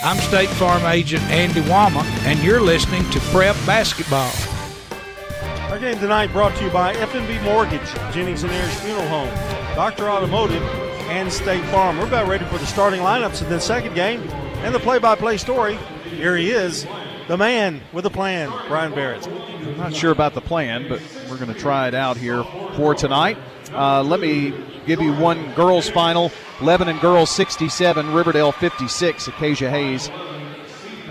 I'm State Farm Agent Andy Wama, and you're listening to Prep Basketball. Our game tonight brought to you by FNB Mortgage, Jennings and Ayers Funeral Home, Doctor Automotive, and State Farm. We're about ready for the starting lineups in the second game and the play-by-play story. Here he is, the man with a plan, Brian Barrett. I'm not sure about the plan, but we're going to try it out here for tonight. Uh, let me give you one girls final. Lebanon girls 67, Riverdale 56. Acacia Hayes.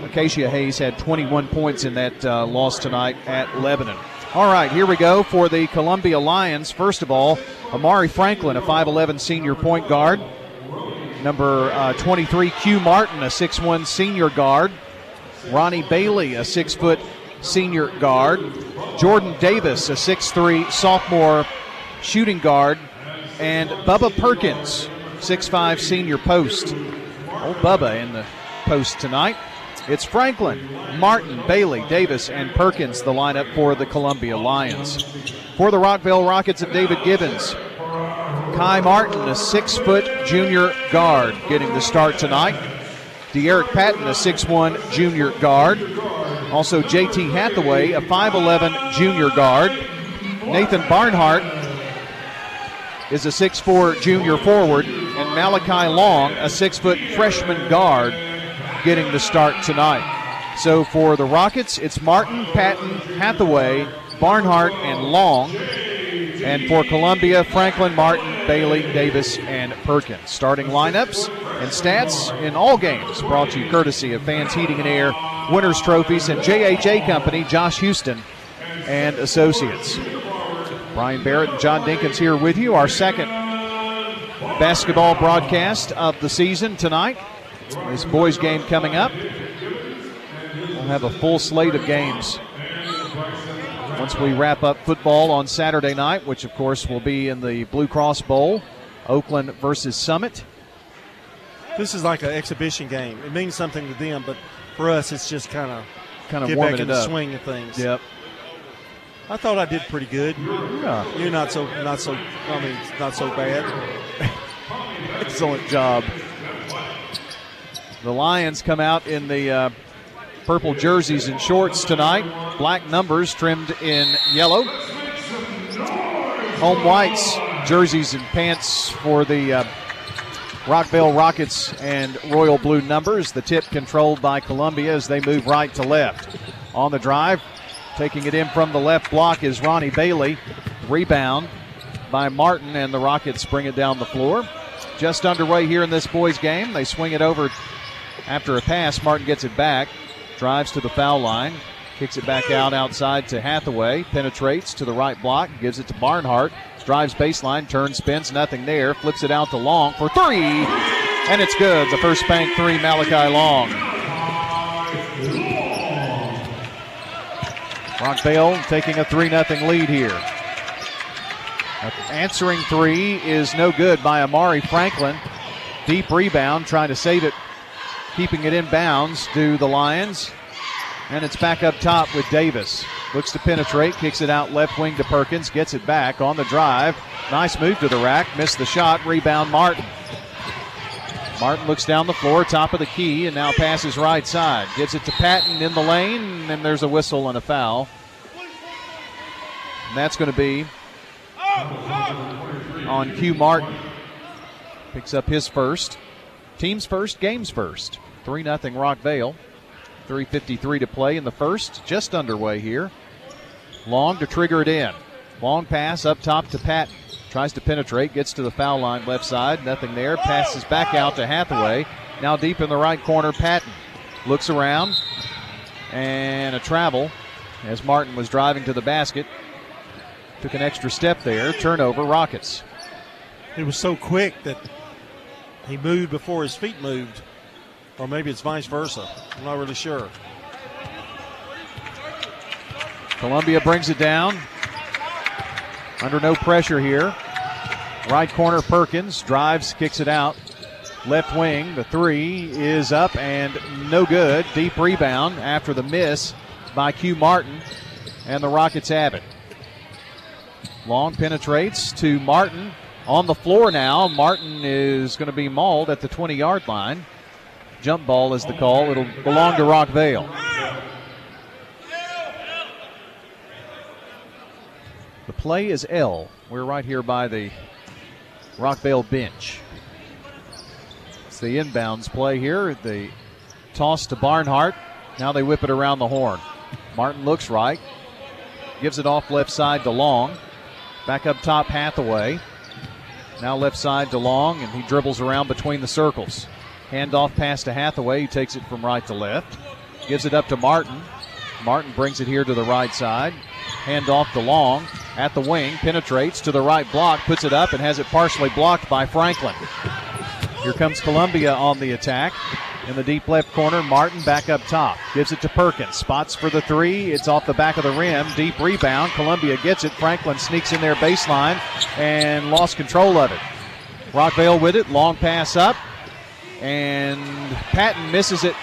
Acacia Hayes had 21 points in that uh, loss tonight at Lebanon. All right, here we go for the Columbia Lions. First of all, Amari Franklin, a 5'11 senior point guard. Number uh, 23, Q Martin, a 6'1 senior guard. Ronnie Bailey, a 6 foot senior guard. Jordan Davis, a 6'3 sophomore shooting guard. And Bubba Perkins, 6'5 senior post. Old Bubba in the post tonight. It's Franklin, Martin, Bailey, Davis, and Perkins, the lineup for the Columbia Lions. For the Rockvale Rockets of David Gibbons, Kai Martin, a six foot junior guard, getting the start tonight. De'Eric Patton, a 6'1 junior guard. Also, JT Hathaway, a 5'11 junior guard. Nathan Barnhart is a 6'4 junior forward. And Malachi Long, a six foot freshman guard, getting the start tonight. So for the Rockets, it's Martin, Patton, Hathaway, Barnhart, and Long. And for Columbia, Franklin, Martin, Bailey, Davis, and Perkins. Starting lineups and stats in all games brought to you courtesy of Fans Heating and Air, Winners Trophies, and JHA Company, Josh Houston and Associates. Brian Barrett and John Dinkins here with you. Our second basketball broadcast of the season tonight. This boys game coming up. We'll have a full slate of games once we wrap up football on Saturday night, which of course will be in the Blue Cross Bowl, Oakland versus Summit. This is like an exhibition game. It means something to them, but for us, it's just kind of kind of warming back in the up. swing of things. Yep. I thought I did pretty good. Yeah. You're not so not so. I mean, not so bad. Excellent job. The Lions come out in the uh, purple jerseys and shorts tonight. Black numbers trimmed in yellow. Home whites, jerseys and pants for the uh, Rockvale Rockets and royal blue numbers. The tip controlled by Columbia as they move right to left. On the drive, taking it in from the left block is Ronnie Bailey. Rebound by Martin, and the Rockets bring it down the floor. Just underway here in this boys' game. They swing it over after a pass. Martin gets it back, drives to the foul line, kicks it back out outside to Hathaway, penetrates to the right block, gives it to Barnhart, drives baseline, turns, spins, nothing there, flips it out to Long for three, and it's good. The first bank three, Malachi Long. Rockvale taking a 3 0 lead here. Answering three is no good by Amari Franklin. Deep rebound, trying to save it, keeping it in bounds to the Lions. And it's back up top with Davis. Looks to penetrate, kicks it out left wing to Perkins, gets it back on the drive. Nice move to the rack, missed the shot, rebound Martin. Martin looks down the floor, top of the key, and now passes right side. Gives it to Patton in the lane, and there's a whistle and a foul. And that's going to be on Q Martin. Picks up his first. Team's first, game's first. 3 0 Rockvale. 3.53 to play in the first. Just underway here. Long to trigger it in. Long pass up top to Patton. Tries to penetrate, gets to the foul line left side. Nothing there. Passes back out to Hathaway. Now deep in the right corner, Patton. Looks around. And a travel as Martin was driving to the basket. Took an extra step there. Turnover, Rockets. It was so quick that he moved before his feet moved, or maybe it's vice versa. I'm not really sure. Columbia brings it down. Under no pressure here. Right corner, Perkins drives, kicks it out. Left wing, the three is up and no good. Deep rebound after the miss by Q Martin, and the Rockets have it. Long penetrates to Martin on the floor now. Martin is going to be mauled at the 20 yard line. Jump ball is the call. It'll belong to Rockvale. The play is L. We're right here by the Rockvale bench. It's the inbounds play here. The toss to Barnhart. Now they whip it around the horn. Martin looks right. Gives it off left side to Long. Back up top, Hathaway. Now left side to Long, and he dribbles around between the circles. Handoff pass to Hathaway. He takes it from right to left. Gives it up to Martin. Martin brings it here to the right side. Handoff to Long at the wing. Penetrates to the right block. Puts it up and has it partially blocked by Franklin. Here comes Columbia on the attack. In the deep left corner, Martin back up top. Gives it to Perkins. Spots for the three. It's off the back of the rim. Deep rebound. Columbia gets it. Franklin sneaks in their baseline and lost control of it. Rockvale with it. Long pass up. And Patton misses it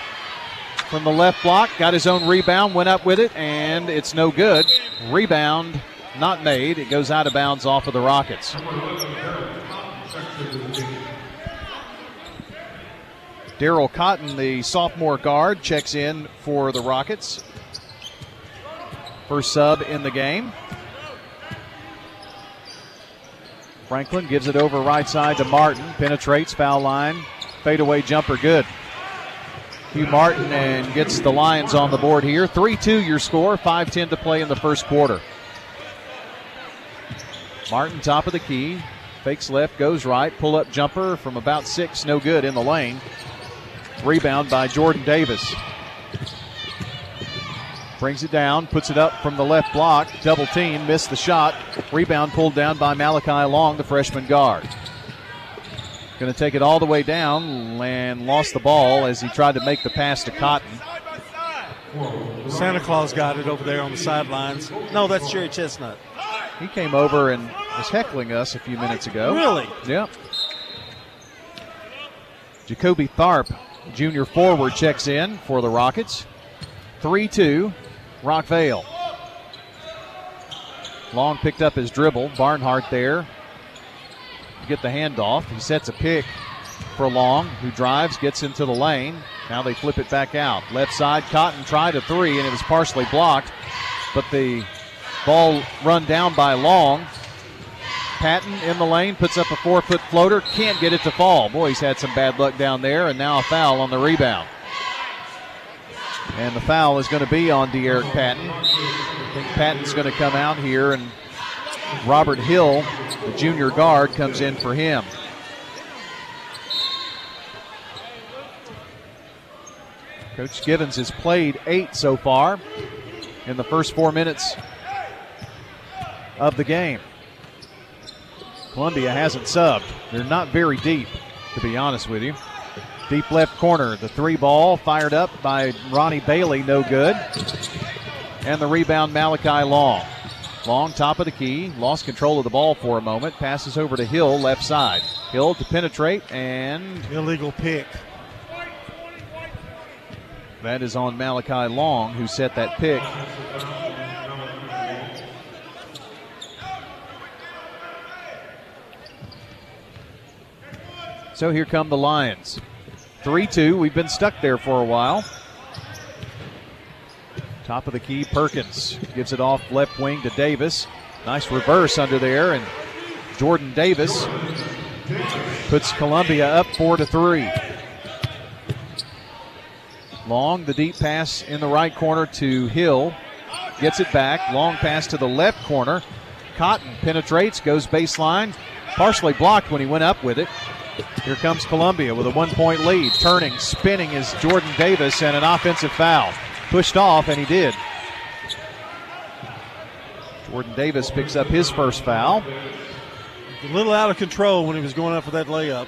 from the left block. Got his own rebound. Went up with it. And it's no good. Rebound not made. It goes out of bounds off of the Rockets. Daryl Cotton, the sophomore guard, checks in for the Rockets. First sub in the game. Franklin gives it over right side to Martin. Penetrates, foul line. Fadeaway jumper, good. Q Martin and gets the Lions on the board here. 3 2 your score, 5 10 to play in the first quarter. Martin, top of the key. Fakes left, goes right. Pull up jumper from about six, no good in the lane. Rebound by Jordan Davis. Brings it down, puts it up from the left block. Double team, missed the shot. Rebound pulled down by Malachi Long, the freshman guard. Going to take it all the way down and lost the ball as he tried to make the pass to Cotton. Santa Claus got it over there on the sidelines. No, that's Jerry Chestnut. He came over and was heckling us a few minutes ago. Really? Yep. Jacoby Tharp Junior forward checks in for the Rockets. 3 2, Rockvale. Long picked up his dribble. Barnhart there to get the handoff. He sets a pick for Long, who drives, gets into the lane. Now they flip it back out. Left side, Cotton tried a three, and it was partially blocked, but the ball run down by Long. Patton in the lane puts up a four foot floater, can't get it to fall. Boy, he's had some bad luck down there, and now a foul on the rebound. And the foul is going to be on De'Eric Patton. I think Patton's going to come out here, and Robert Hill, the junior guard, comes in for him. Coach Givens has played eight so far in the first four minutes of the game. Columbia hasn't subbed. They're not very deep, to be honest with you. Deep left corner, the three ball fired up by Ronnie Bailey, no good. And the rebound, Malachi Long. Long, top of the key, lost control of the ball for a moment, passes over to Hill, left side. Hill to penetrate, and. Illegal pick. That is on Malachi Long, who set that pick. So here come the Lions. 3 2. We've been stuck there for a while. Top of the key, Perkins gives it off left wing to Davis. Nice reverse under there, and Jordan Davis puts Columbia up 4 to 3. Long, the deep pass in the right corner to Hill. Gets it back. Long pass to the left corner. Cotton penetrates, goes baseline. Partially blocked when he went up with it. Here comes Columbia with a one point lead. Turning, spinning is Jordan Davis and an offensive foul. Pushed off, and he did. Jordan Davis picks up his first foul. A little out of control when he was going up for that layup.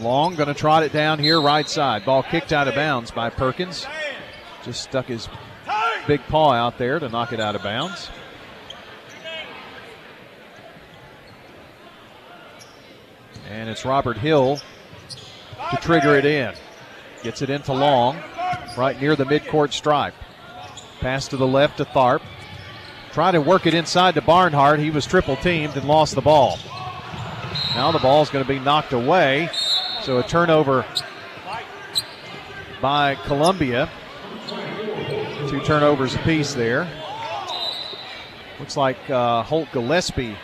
Long going to trot it down here, right side. Ball kicked out of bounds by Perkins. Just stuck his big paw out there to knock it out of bounds. And it's Robert Hill to trigger it in. Gets it into Long, right near the midcourt stripe. Pass to the left to Tharp. Trying to work it inside to Barnhart. He was triple teamed and lost the ball. Now the ball is going to be knocked away. So a turnover by Columbia. Two turnovers apiece there. Looks like uh, Holt Gillespie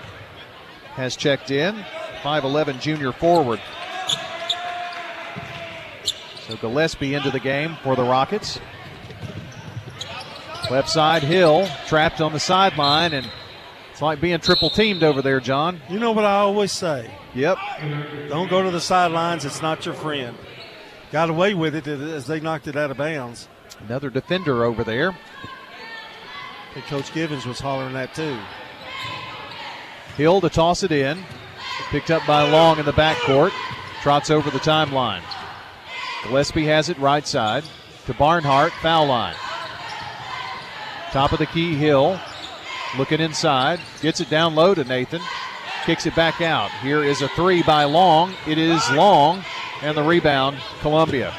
has checked in. 5'11 junior forward. So Gillespie into the game for the Rockets. Left side, Hill trapped on the sideline, and it's like being triple teamed over there, John. You know what I always say? Yep. Don't go to the sidelines. It's not your friend. Got away with it as they knocked it out of bounds. Another defender over there. And Coach Givens was hollering that too. Hill to toss it in. Picked up by Long in the backcourt. Trots over the timeline. Gillespie has it right side to Barnhart, foul line. Top of the key, Hill. Looking inside. Gets it down low to Nathan. Kicks it back out. Here is a three by Long. It is Long. And the rebound, Columbia.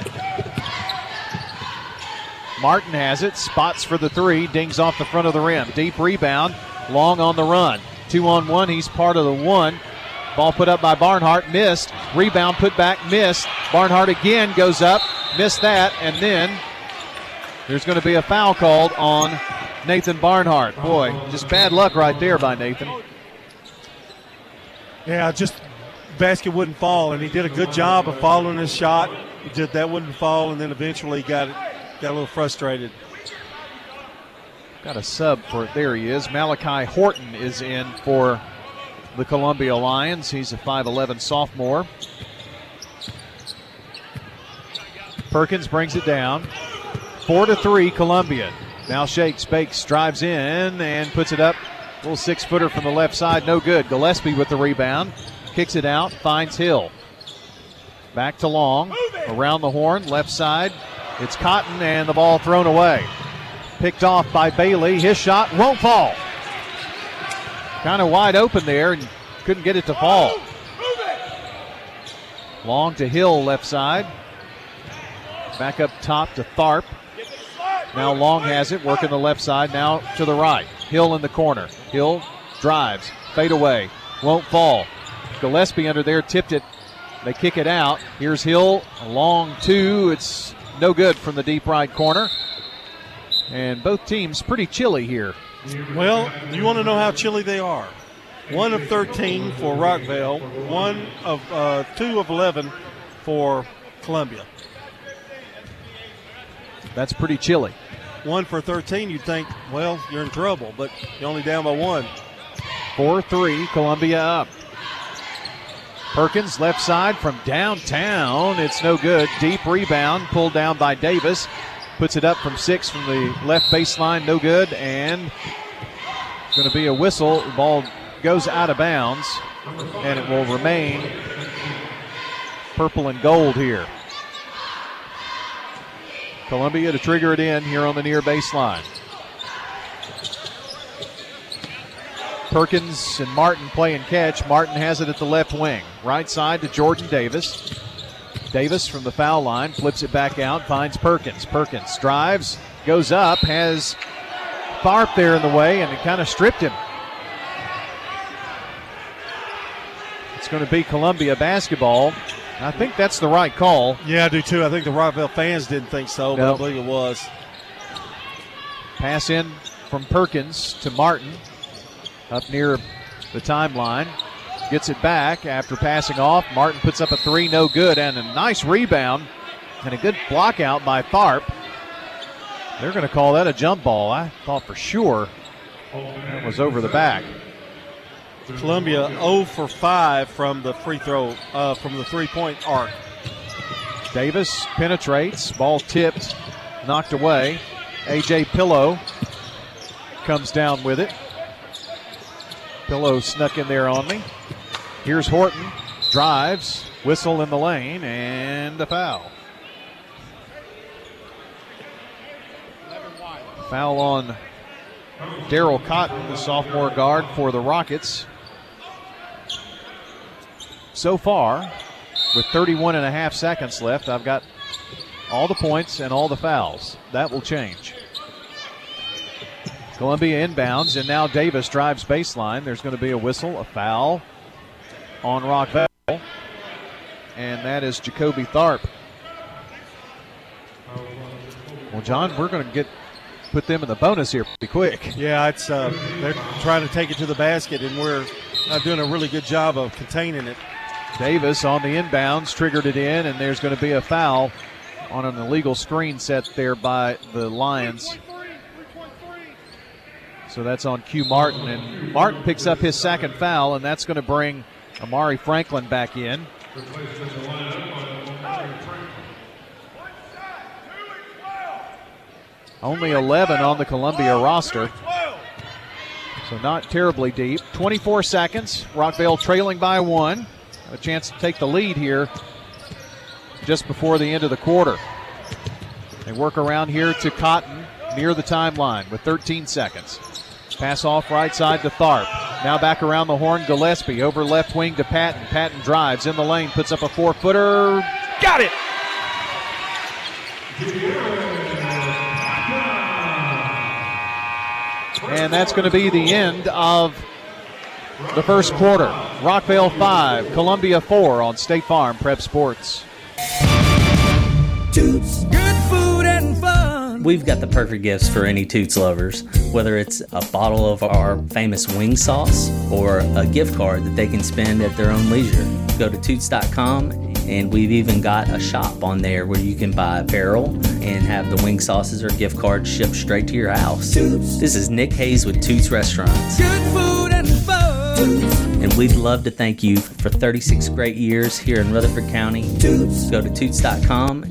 Martin has it. Spots for the three. Dings off the front of the rim. Deep rebound. Long on the run. Two on one. He's part of the one. Ball put up by Barnhart. Missed. Rebound put back. Missed. Barnhart again goes up. Missed that. And then there's going to be a foul called on Nathan Barnhart. Boy, just bad luck right there by Nathan. Yeah, just basket wouldn't fall, and he did a good job of following his shot. He did that wouldn't fall, and then eventually got got a little frustrated. Got a sub for it. There he is. Malachi Horton is in for the Columbia Lions. He's a 5'11 sophomore. Perkins brings it down. Four to three, Columbia. Now shakes, bakes, drives in, and puts it up. Little six footer from the left side, no good. Gillespie with the rebound. Kicks it out, finds Hill. Back to Long. Around the horn, left side. It's Cotton, and the ball thrown away. Picked off by Bailey. His shot won't fall. Kind of wide open there and couldn't get it to fall. Long to Hill, left side. Back up top to Tharp. Now Long has it, working the left side, now to the right. Hill in the corner. Hill drives, fade away, won't fall. Gillespie under there tipped it. They kick it out. Here's Hill, a long two. It's no good from the deep right corner. And both teams pretty chilly here. Well, you want to know how chilly they are. One of 13 for Rockvale, one of uh, two of 11 for Columbia. That's pretty chilly. One for 13, you'd think, well, you're in trouble, but you're only down by one. 4 3, Columbia up. Perkins left side from downtown. It's no good. Deep rebound pulled down by Davis. Puts it up from six from the left baseline. No good. And it's going to be a whistle. The ball goes out of bounds. And it will remain purple and gold here. Columbia to trigger it in here on the near baseline. Perkins and Martin playing catch. Martin has it at the left wing. Right side to Jordan Davis. Davis from the foul line flips it back out, finds Perkins. Perkins drives, goes up, has Tharp there in the way, and it kind of stripped him. It's going to be Columbia basketball. I think that's the right call. Yeah, I do too. I think the Rockvale fans didn't think so, but I believe it was. Pass in from Perkins to Martin up near the timeline. Gets it back after passing off. Martin puts up a three, no good, and a nice rebound and a good block out by Tharp. They're going to call that a jump ball. I thought for sure that was over the back. Columbia 0 for 5 from the free throw, uh, from the three point arc. Davis penetrates, ball tipped, knocked away. AJ Pillow comes down with it. Pillow snuck in there on me. Here's Horton, drives, whistle in the lane, and a foul. Foul on Daryl Cotton, the sophomore guard for the Rockets. So far, with 31 and a half seconds left, I've got all the points and all the fouls. That will change. Columbia inbounds, and now Davis drives baseline. There's going to be a whistle, a foul. On Rockvale, and that is Jacoby Tharp. Well, John, we're going to get put them in the bonus here pretty quick. Yeah, it's uh, they're trying to take it to the basket, and we're not doing a really good job of containing it. Davis on the inbounds triggered it in, and there's going to be a foul on an illegal screen set there by the Lions. So that's on Q Martin, and Martin picks up his second foul, and that's going to bring Amari Franklin back in. Only 11 on the Columbia roster. So not terribly deep. 24 seconds. Rockvale trailing by one. A chance to take the lead here just before the end of the quarter. They work around here to Cotton near the timeline with 13 seconds. Pass off right side to Tharp. Now back around the horn, Gillespie over left wing to Patton. Patton drives in the lane, puts up a four footer. Got it! And that's going to be the end of the first quarter. Rockvale 5, Columbia 4 on State Farm Prep Sports. Toots, good food. We've got the perfect gifts for any Toots lovers, whether it's a bottle of our famous wing sauce or a gift card that they can spend at their own leisure. Go to toots.com and we've even got a shop on there where you can buy apparel and have the wing sauces or gift cards shipped straight to your house. Toots. This is Nick Hayes with Toots Restaurants. Good food and fun. Toots. And we'd love to thank you for 36 great years here in Rutherford County. Toots. Go to toots.com.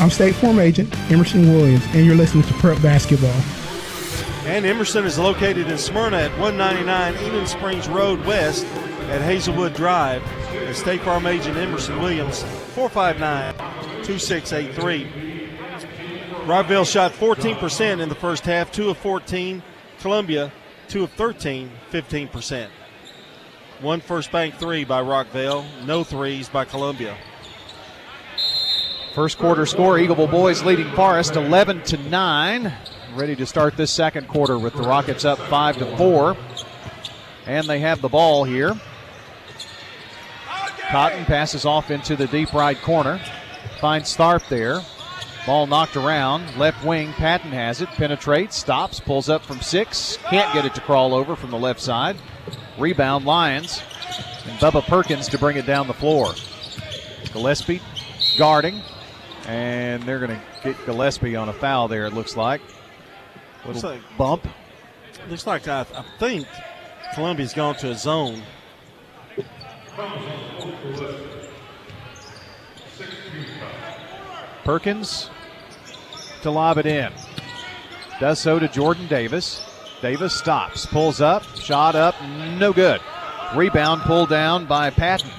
I'm State Farm Agent Emerson Williams, and you're listening to Prep Basketball. And Emerson is located in Smyrna at 199 Eden Springs Road West at Hazelwood Drive. And State Farm Agent Emerson Williams, 459 2683. Rockvale shot 14% in the first half, 2 of 14. Columbia, 2 of 13, 15%. One first bank three by Rockvale, no threes by Columbia. First quarter score Eagle Boys leading Forest 11 to 9. Ready to start this second quarter with the Rockets up 5 to 4. And they have the ball here. Cotton passes off into the deep right corner. Finds Tharp there. Ball knocked around. Left wing, Patton has it. Penetrates, stops, pulls up from six. Can't get it to crawl over from the left side. Rebound, Lions. And Bubba Perkins to bring it down the floor. Gillespie guarding. And they're going to get Gillespie on a foul there, it looks like. Looks like bump. Looks like I, I think Columbia's gone to a zone. Perkins to lob it in. Does so to Jordan Davis. Davis stops, pulls up, shot up, no good. Rebound pulled down by Patton.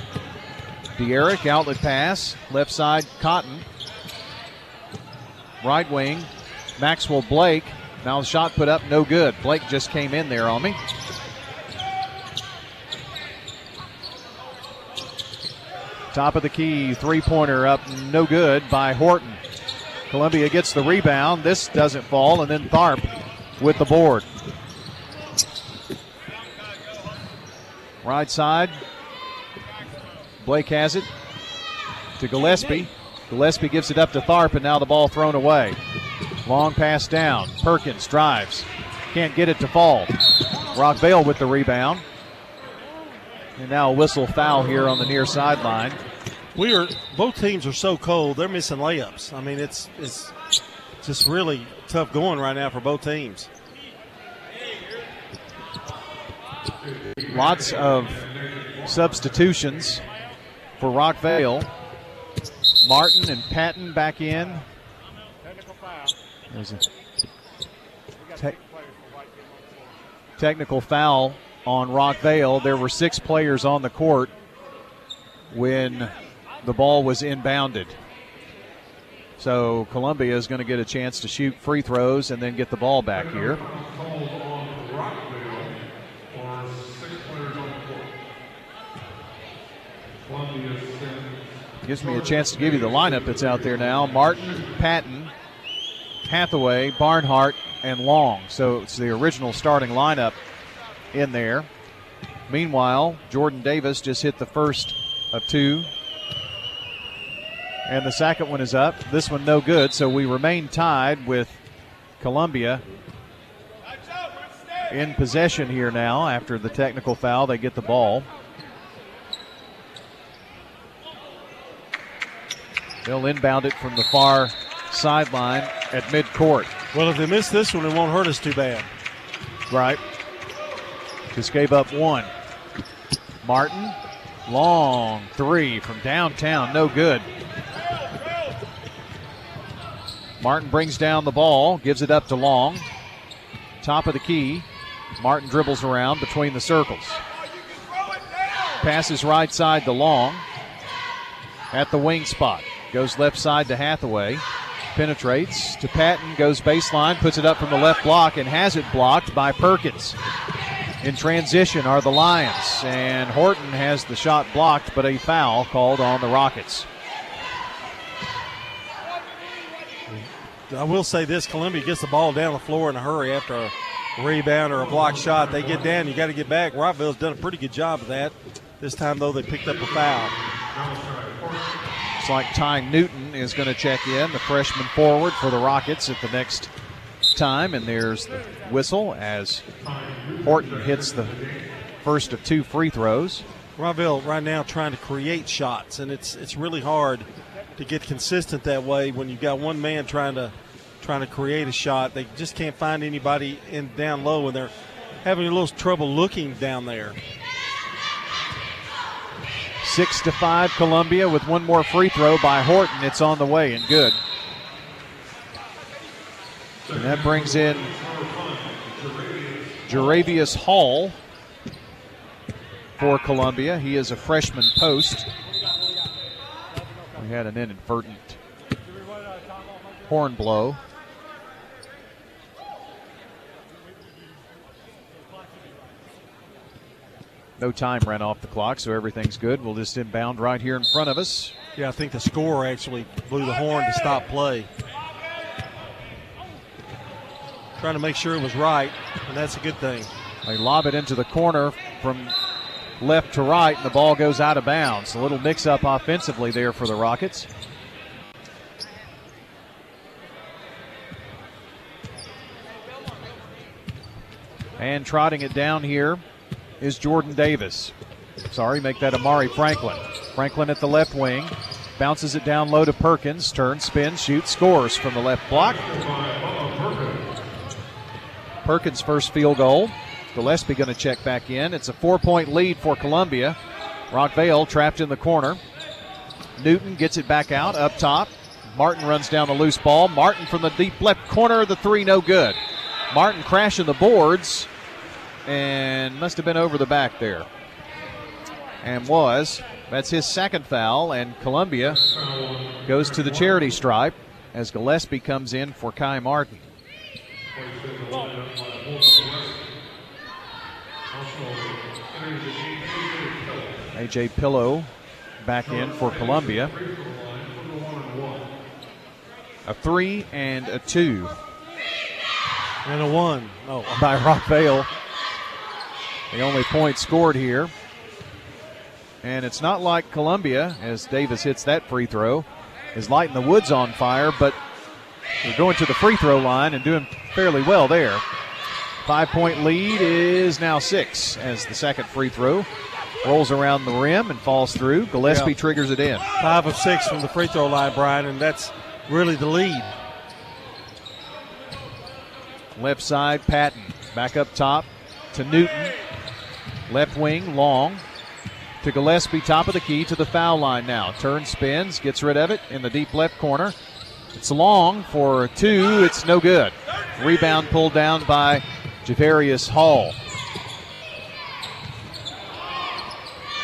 De'Eric, outlet pass, left side, Cotton. Right wing, Maxwell Blake. Now the shot put up, no good. Blake just came in there on me. Top of the key, three pointer up, no good by Horton. Columbia gets the rebound. This doesn't fall, and then Tharp with the board. Right side. Blake has it to Gillespie. Gillespie gives it up to Tharp, and now the ball thrown away. Long pass down. Perkins drives. Can't get it to fall. Rockvale with the rebound. And now a whistle foul here on the near sideline. We are both teams are so cold; they're missing layups. I mean, it's it's just really tough going right now for both teams. Lots of substitutions for Rockvale. Martin and Patton back in. There's a te- technical foul on Rockvale. There were six players on the court when the ball was inbounded. So Columbia is going to get a chance to shoot free throws and then get the ball back here. Gives me a chance to give you the lineup that's out there now. Martin, Patton, Hathaway, Barnhart, and Long. So it's the original starting lineup in there. Meanwhile, Jordan Davis just hit the first of two. And the second one is up. This one no good. So we remain tied with Columbia in possession here now after the technical foul. They get the ball. They'll inbound it from the far sideline at midcourt. Well, if they miss this one, it won't hurt us too bad. Right. Just gave up one. Martin, long three from downtown, no good. Martin brings down the ball, gives it up to Long. Top of the key. Martin dribbles around between the circles. Passes right side to Long. At the wing spot. Goes left side to Hathaway. Penetrates to Patton, goes baseline, puts it up from the left block, and has it blocked by Perkins. In transition are the Lions, and Horton has the shot blocked, but a foul called on the Rockets. I will say this Columbia gets the ball down the floor in a hurry after a rebound or a block shot. They get down, you got to get back. Rockvale's done a pretty good job of that. This time, though, they picked up a foul. Looks like Ty Newton is going to check in, the freshman forward for the Rockets at the next time. And there's the whistle as Horton hits the first of two free throws. Rockvale right now trying to create shots, and it's it's really hard to get consistent that way when you've got one man trying to trying to create a shot. They just can't find anybody in down low, and they're having a little trouble looking down there. Six to five, Columbia with one more free throw by Horton. It's on the way and good. And that brings in Jaravius Hall for Columbia. He is a freshman post. We had an inadvertent horn blow. No time ran off the clock, so everything's good. We'll just inbound right here in front of us. Yeah, I think the scorer actually blew the horn to stop play. Trying to make sure it was right, and that's a good thing. They lob it into the corner from left to right, and the ball goes out of bounds. A little mix up offensively there for the Rockets. And trotting it down here is Jordan Davis. Sorry, make that Amari Franklin. Franklin at the left wing. Bounces it down low to Perkins. Turns, spins, shoots, scores from the left block. Perkins' first field goal. Gillespie going to check back in. It's a four point lead for Columbia. Rockvale trapped in the corner. Newton gets it back out up top. Martin runs down the loose ball. Martin from the deep left corner. The three no good. Martin crashing the boards and must have been over the back there. And was. That's his second foul, and Columbia goes to the charity stripe as Gillespie comes in for Kai Martin. AJ Pillow back in for Columbia. A three and a two. And a one. Oh, by Rockvale. The only point scored here. And it's not like Columbia, as Davis hits that free throw, is lighting the woods on fire, but they're going to the free throw line and doing fairly well there. Five point lead is now six as the second free throw rolls around the rim and falls through. Gillespie Yeah. triggers it in. five of six from the free throw line, Brian, and that's really the lead. Left side, Patton. Back up top to Newton. Left wing, long. To Gillespie, top of the key to the foul line now. Turn spins, gets rid of it in the deep left corner. It's long for two. It's no good. Rebound pulled down by Javarius Hall.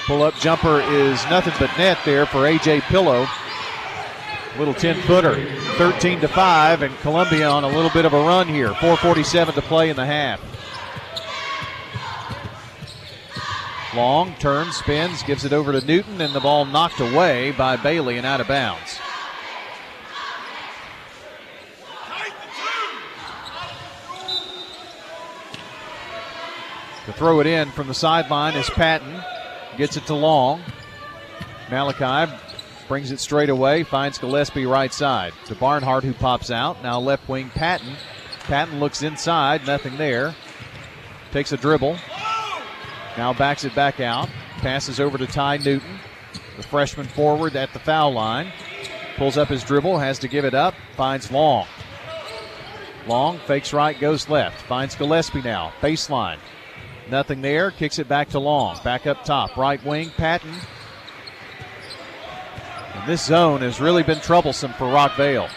Pull up jumper is nothing but net there for A.J. Pillow. Little 10 footer, 13 to 5, and Columbia on a little bit of a run here. 4.47 to play in the half. Long, turns, spins, gives it over to Newton, and the ball knocked away by Bailey and out of bounds. To throw it in from the sideline is Patton. Gets it to Long. Malachi brings it straight away, finds Gillespie right side. To Barnhart, who pops out. Now left wing Patton. Patton looks inside, nothing there. Takes a dribble. Now backs it back out. Passes over to Ty Newton, the freshman forward at the foul line. Pulls up his dribble, has to give it up, finds Long. Long fakes right, goes left. Finds Gillespie now. Baseline. Nothing there. Kicks it back to Long. Back up top. Right wing, Patton. And this zone has really been troublesome for Rockvale.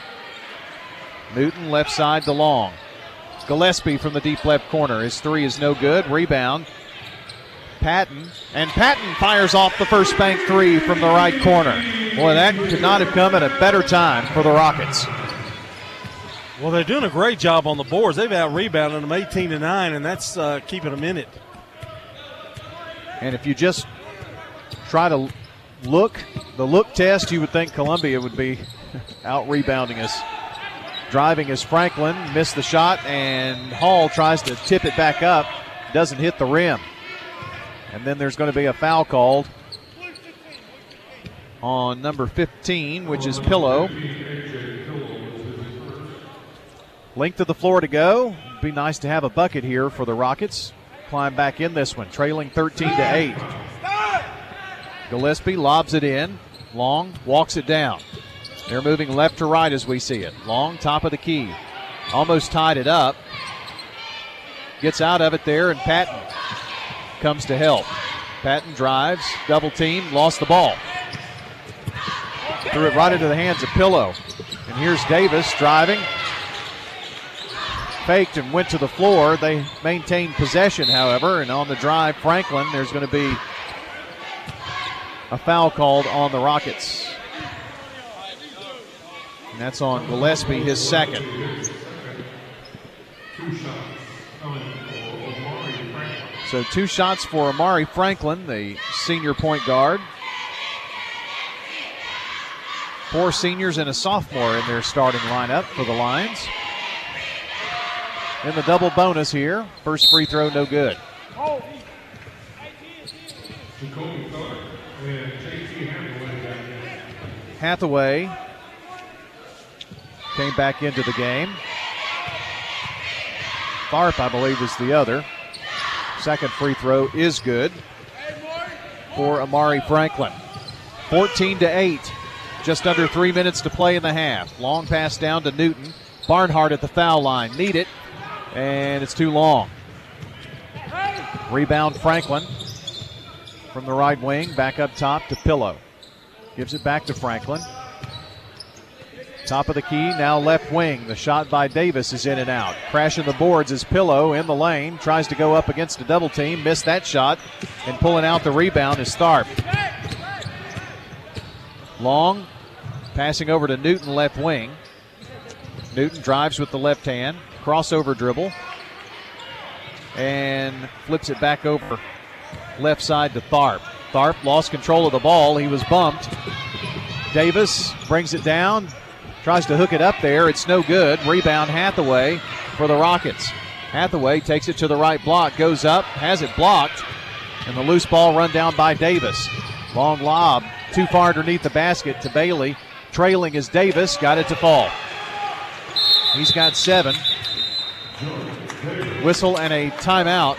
Newton left side to Long. Gillespie from the deep left corner. His three is no good. Rebound. Patton. And Patton fires off the first bank three from the right corner. Boy, that could not have come at a better time for the Rockets. Well, they're doing a great job on the boards. They've out rebounded them 18 to 9, and that's uh, keeping them in it. And if you just try to look, the look test, you would think Columbia would be out rebounding us. Driving as Franklin missed the shot, and Hall tries to tip it back up, doesn't hit the rim. And then there's going to be a foul called on number 15, which is Pillow. Length of the floor to go. Be nice to have a bucket here for the Rockets. Climb back in this one, trailing 13 to 8. Gillespie lobs it in. Long walks it down. They're moving left to right as we see it. Long top of the key. Almost tied it up. Gets out of it there, and Patton comes to help. Patton drives, double team, lost the ball. Threw it right into the hands of Pillow. And here's Davis driving, faked and went to the floor. They maintained possession, however, and on the drive, Franklin, there's going to be a foul called on the Rockets. And that's on Gillespie, his second. So two shots for Amari Franklin, the senior point guard. Four seniors and a sophomore in their starting lineup for the Lions. In the double bonus here. First free throw, no good. Hathaway came back into the game. Tharp, I believe, is the other. Second free throw is good for Amari Franklin. 14 to 8. Just under three minutes to play in the half. Long pass down to Newton. Barnhart at the foul line. Need it. And it's too long. Rebound Franklin from the right wing. Back up top to Pillow. Gives it back to Franklin. Top of the key, now left wing. The shot by Davis is in and out. Crashing the boards is Pillow in the lane. Tries to go up against a double team. Missed that shot. And pulling out the rebound is Tharp. Long. Passing over to Newton left wing. Newton drives with the left hand. Crossover dribble. And flips it back over left side to Tharp. Tharp lost control of the ball. He was bumped. Davis brings it down. Tries to hook it up there. It's no good. Rebound Hathaway for the Rockets. Hathaway takes it to the right block, goes up, has it blocked, and the loose ball run down by Davis. Long lob, too far underneath the basket to Bailey. Trailing is Davis, got it to fall. He's got seven. Whistle and a timeout.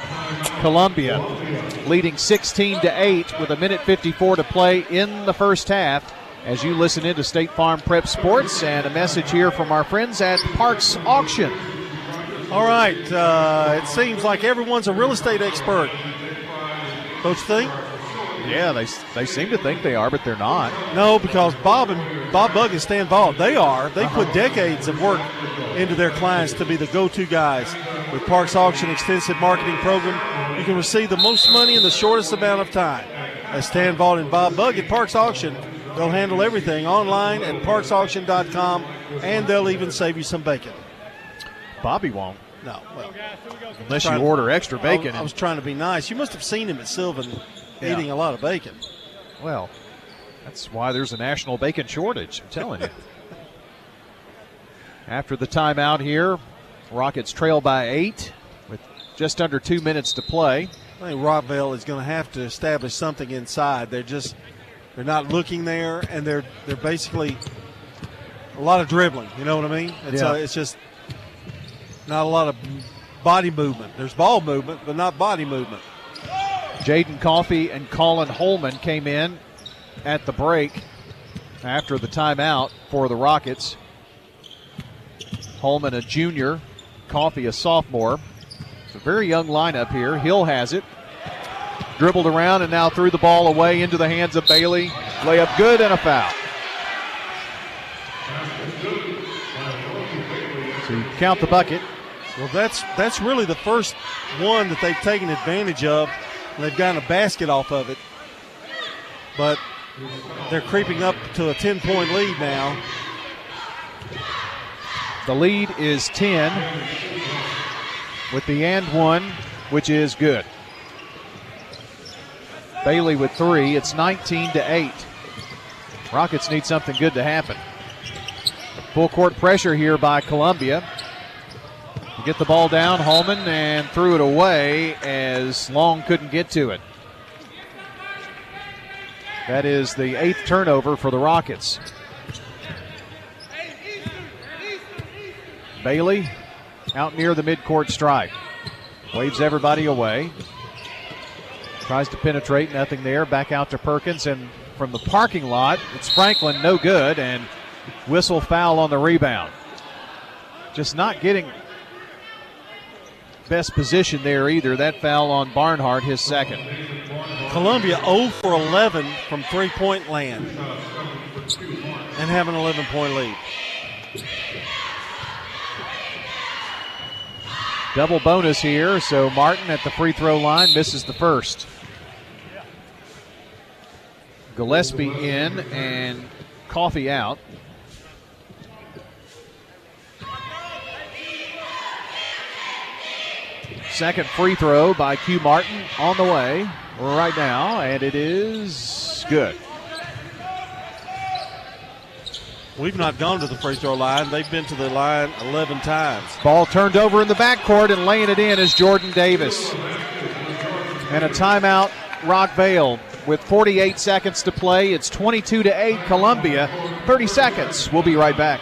Columbia leading 16 to 8 with a minute 54 to play in the first half as you listen into State Farm Prep Sports and a message here from our friends at Parks Auction. All right, uh, it seems like everyone's a real estate expert. Don't you think? Yeah, they, they seem to think they are, but they're not. No, because Bob and Bob Bug and Stan Ball, they are. They uh-huh. put decades of work into their clients to be the go-to guys. With Parks Auction extensive marketing program, you can receive the most money in the shortest amount of time. as Stan Vaught and Bob Bug at Parks Auction. They'll handle everything online at parksauction.com, and they'll even save you some bacon. Bobby won't. No, well, unless you order extra bacon. I, I was trying to be nice. You must have seen him at Sylvan yeah. eating a lot of bacon. Well, that's why there's a national bacon shortage. I'm telling you. After the timeout here, Rockets trail by eight with just under two minutes to play. I think Rockvale is going to have to establish something inside. They're just they're not looking there, and they're they're basically a lot of dribbling. You know what I mean? It's yeah. uh, it's just not a lot of body movement. There's ball movement, but not body movement. Jaden Coffee and Colin Holman came in at the break after the timeout for the Rockets. Holman, a junior, Coffee, a sophomore. It's a very young lineup here. Hill has it. Dribbled around and now threw the ball away into the hands of Bailey. Layup good and a foul. So you count the bucket. Well, that's that's really the first one that they've taken advantage of. They've gotten a basket off of it, but they're creeping up to a 10 point lead now. The lead is 10 with the and one, which is good. Bailey with three. It's 19 to 8. Rockets need something good to happen. Full court pressure here by Columbia. Get the ball down, Holman, and threw it away as Long couldn't get to it. That is the eighth turnover for the Rockets. Bailey out near the midcourt stripe. Waves everybody away. Tries to penetrate, nothing there. Back out to Perkins, and from the parking lot, it's Franklin, no good, and whistle foul on the rebound. Just not getting best position there either. That foul on Barnhart, his second. Columbia 0 for 11 from three point land and have an 11 point lead. Double bonus here, so Martin at the free throw line misses the first. Gillespie in and Coffee out. Second free throw by Q Martin on the way right now, and it is good. We've not gone to the free throw line. They've been to the line 11 times. Ball turned over in the backcourt and laying it in is Jordan Davis. And a timeout, Rockvale. With 48 seconds to play, it's 22 to 8 Columbia. 30 seconds. We'll be right back.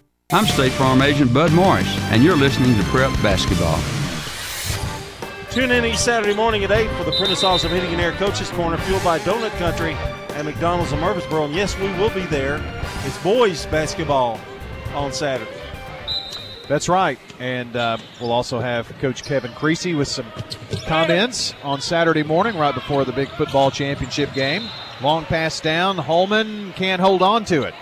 I'm State Farm Agent Bud Morris, and you're listening to Prep Basketball. Tune in each Saturday morning at 8 for the Prentice Awesome Heating and Air Coaches Corner, fueled by Donut Country and McDonald's of Murfreesboro. And yes, we will be there. It's boys basketball on Saturday. That's right. And uh, we'll also have Coach Kevin Creasy with some comments on Saturday morning, right before the big football championship game. Long pass down. Holman can't hold on to it.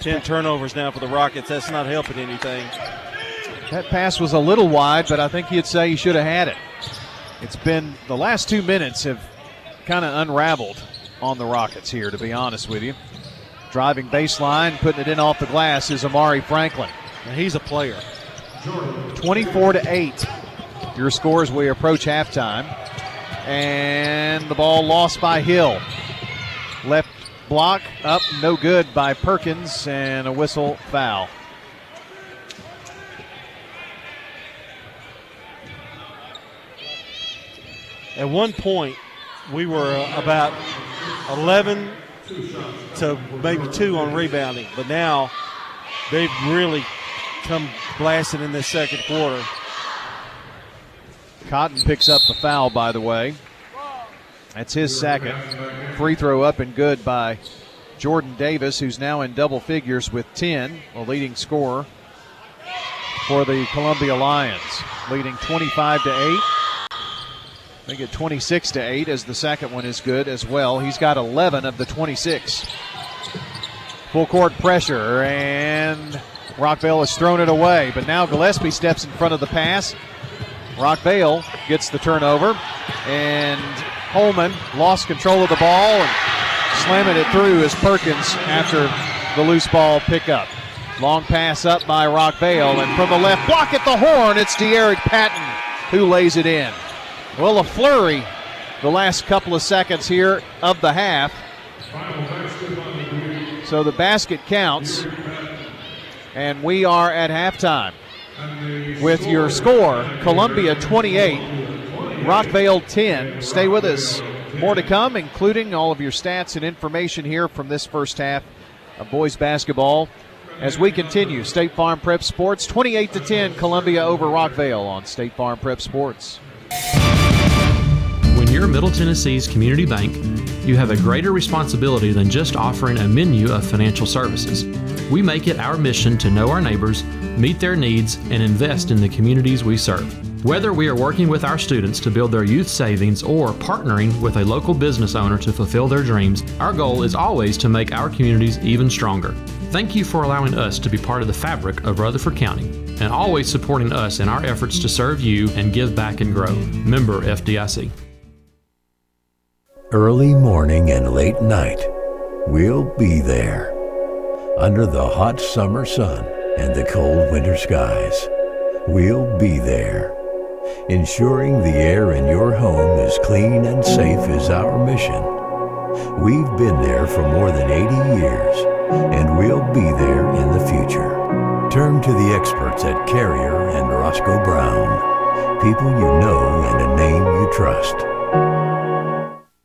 10 turnovers now for the Rockets. That's not helping anything. That pass was a little wide, but I think you'd say he should have had it. It's been the last two minutes have kind of unraveled on the Rockets here, to be honest with you. Driving baseline, putting it in off the glass is Amari Franklin. Now he's a player. 24 to 8. Your scores we approach halftime. And the ball lost by Hill. Block up, no good by Perkins, and a whistle foul. At one point, we were uh, about 11 to maybe two on rebounding, but now they've really come blasting in this second quarter. Cotton picks up the foul, by the way. That's his second. Free throw up and good by Jordan Davis, who's now in double figures with 10, a leading scorer for the Columbia Lions, leading 25 to 8. They get 26 to 8 as the second one is good as well. He's got 11 of the 26. Full court pressure, and Rockvale has thrown it away. But now Gillespie steps in front of the pass. Rockvale gets the turnover, and Holman lost control of the ball and slamming it through is Perkins after the loose ball pickup. Long pass up by Rockvale, and from the left block at the horn, it's De'Eric Patton who lays it in. Well, a flurry the last couple of seconds here of the half. So the basket counts, and we are at halftime with your score Columbia 28, Rockvale 10. Stay with us. More to come, including all of your stats and information here from this first half of boys basketball. As we continue, State Farm Prep Sports 28 to 10, Columbia over Rockvale on State Farm Prep Sports. When you're Middle Tennessee's community bank, you have a greater responsibility than just offering a menu of financial services. We make it our mission to know our neighbors, meet their needs, and invest in the communities we serve. Whether we are working with our students to build their youth savings or partnering with a local business owner to fulfill their dreams, our goal is always to make our communities even stronger. Thank you for allowing us to be part of the fabric of Rutherford County and always supporting us in our efforts to serve you and give back and grow. Member FDIC. Early morning and late night, we'll be there. Under the hot summer sun and the cold winter skies, we'll be there. Ensuring the air in your home is clean and safe is our mission. We've been there for more than 80 years, and we'll be there in the future. Turn to the experts at Carrier and Roscoe Brown. People you know and a name you trust.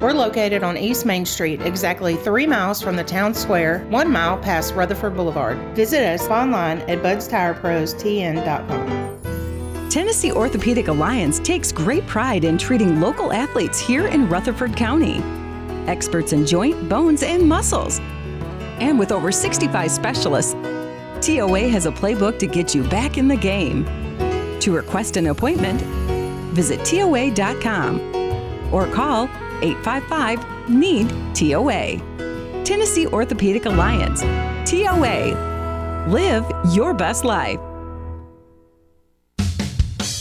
We're located on East Main Street, exactly three miles from the town square, one mile past Rutherford Boulevard. Visit us online at budstireprostn.com. Tennessee Orthopedic Alliance takes great pride in treating local athletes here in Rutherford County. Experts in joint, bones, and muscles. And with over 65 specialists, TOA has a playbook to get you back in the game. To request an appointment, visit TOA.com or call 855 NEED TOA. Tennessee Orthopedic Alliance. TOA. Live your best life.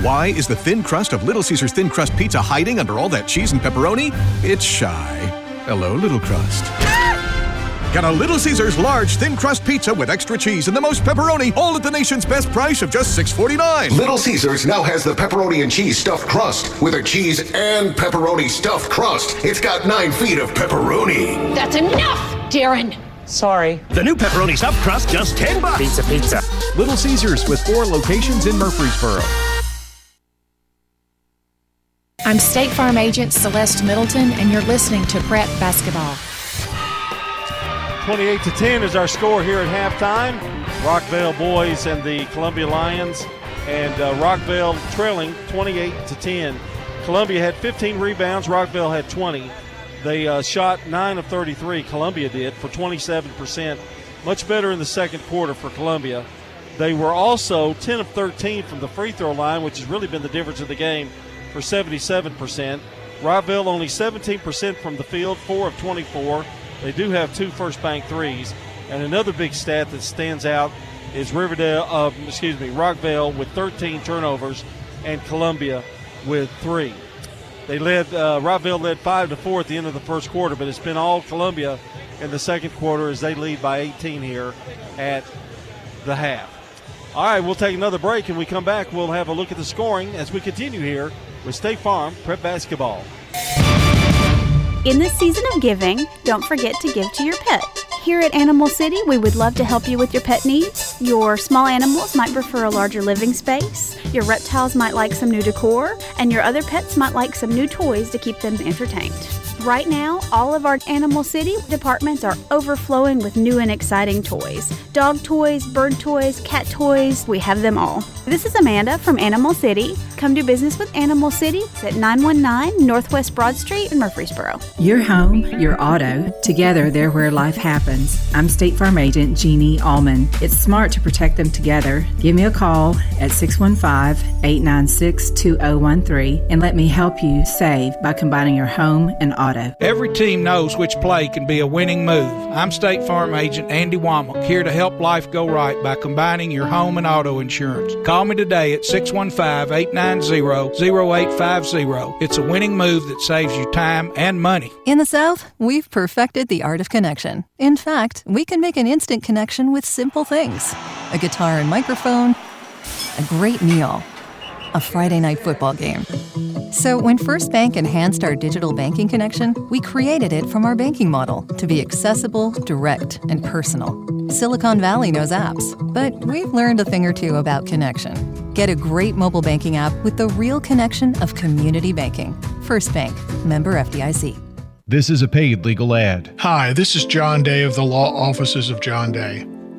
Why is the thin crust of Little Caesars Thin Crust Pizza hiding under all that cheese and pepperoni? It's shy. Hello, Little Crust. Get a Little Caesars large thin crust pizza with extra cheese and the most pepperoni, all at the nation's best price of just $6.49. Little Caesars now has the pepperoni and cheese stuffed crust with a cheese and pepperoni stuffed crust. It's got nine feet of pepperoni. That's enough, Darren. Sorry. The new pepperoni stuffed crust, just 10 bucks. Pizza, pizza. Little Caesars with four locations in Murfreesboro. I'm State Farm Agent Celeste Middleton, and you're listening to Prep Basketball. 28 to 10 is our score here at halftime. Rockvale boys and the Columbia Lions, and uh, Rockvale trailing 28 to 10. Columbia had 15 rebounds. Rockvale had 20. They uh, shot 9 of 33. Columbia did for 27%. Much better in the second quarter for Columbia. They were also 10 of 13 from the free throw line, which has really been the difference of the game for 77%. Rockvale only 17% from the field, 4 of 24. They do have two first bank threes. And another big stat that stands out is Riverdale, uh, excuse me, Rockvale with 13 turnovers, and Columbia with three. They led uh, Rockvale led five to four at the end of the first quarter, but it's been all Columbia in the second quarter as they lead by 18 here at the half. All right, we'll take another break, and we come back. We'll have a look at the scoring as we continue here with State Farm Prep Basketball. In this season of giving, don't forget to give to your pet. Here at Animal City, we would love to help you with your pet needs. Your small animals might prefer a larger living space, your reptiles might like some new decor, and your other pets might like some new toys to keep them entertained. Right now, all of our Animal City departments are overflowing with new and exciting toys dog toys, bird toys, cat toys, we have them all. This is Amanda from Animal City. Come do business with Animal City at 919 Northwest Broad Street in Murfreesboro. Your home, your auto, together they're where life happens. I'm State Farm Agent Jeannie Allman. It's smart to protect them together. Give me a call at 615 896 2013 and let me help you save by combining your home and auto. Every team knows which play can be a winning move. I'm State Farm Agent Andy Womack, here to help life go right by combining your home and auto insurance. Call me today at 615 890 0850. It's a winning move that saves you time and money. In the South, we've perfected the art of connection. In fact, we can make an instant connection with simple things a guitar and microphone, a great meal, a Friday night football game. So, when First Bank enhanced our digital banking connection, we created it from our banking model to be accessible, direct, and personal. Silicon Valley knows apps, but we've learned a thing or two about connection. Get a great mobile banking app with the real connection of community banking. First Bank, member FDIC. This is a paid legal ad. Hi, this is John Day of the Law Offices of John Day.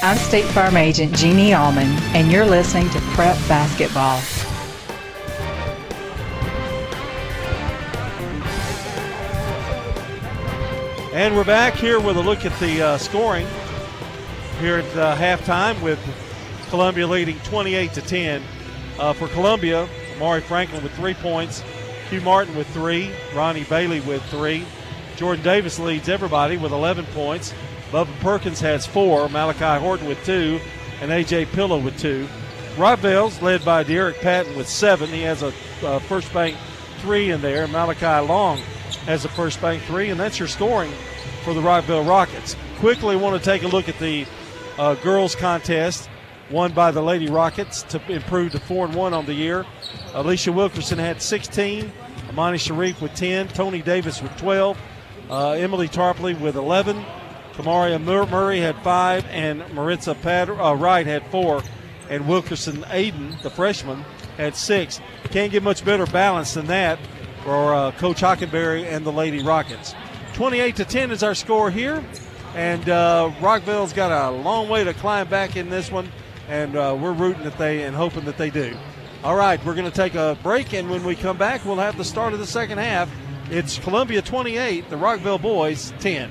I'm State Farm Agent Jeannie Allman, and you're listening to Prep Basketball. And we're back here with a look at the uh, scoring here at uh, halftime with Columbia leading 28 to 10. Uh, for Columbia, Amari Franklin with three points, Q Martin with three, Ronnie Bailey with three. Jordan Davis leads everybody with 11 points. Bubba Perkins has four, Malachi Horton with two, and A.J. Pillow with two. Rockvale's led by De'Eric Patton with seven. He has a first bank three in there. Malachi Long has a first bank three, and that's your scoring for the Rockvale Rockets. Quickly want to take a look at the uh, girls contest won by the Lady Rockets to improve to four and one on the year. Alicia Wilkerson had 16, Amani Sharif with 10, Tony Davis with 12, uh, Emily Tarpley with 11, Kamaria Murray had five, and Maritza uh, Wright had four, and Wilkerson Aiden, the freshman, had six. Can't get much better balance than that for uh, Coach Hockenberry and the Lady Rockets. 28 to 10 is our score here, and uh, Rockvale's got a long way to climb back in this one, and uh, we're rooting that they and hoping that they do. All right, we're going to take a break, and when we come back, we'll have the start of the second half. It's Columbia 28, the Rockvale boys 10.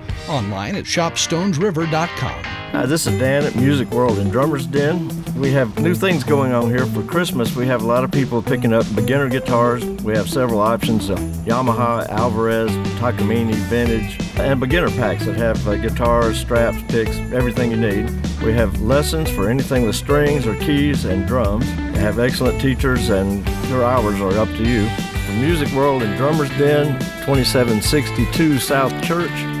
Online at shopstonesriver.com. Hi, this is Dan at Music World in Drummer's Den. We have new things going on here for Christmas. We have a lot of people picking up beginner guitars. We have several options Yamaha, Alvarez, Takamine, Vintage, and beginner packs that have uh, guitars, straps, picks, everything you need. We have lessons for anything with strings or keys and drums. We have excellent teachers, and your hours are up to you. The Music World in Drummer's Den, 2762 South Church.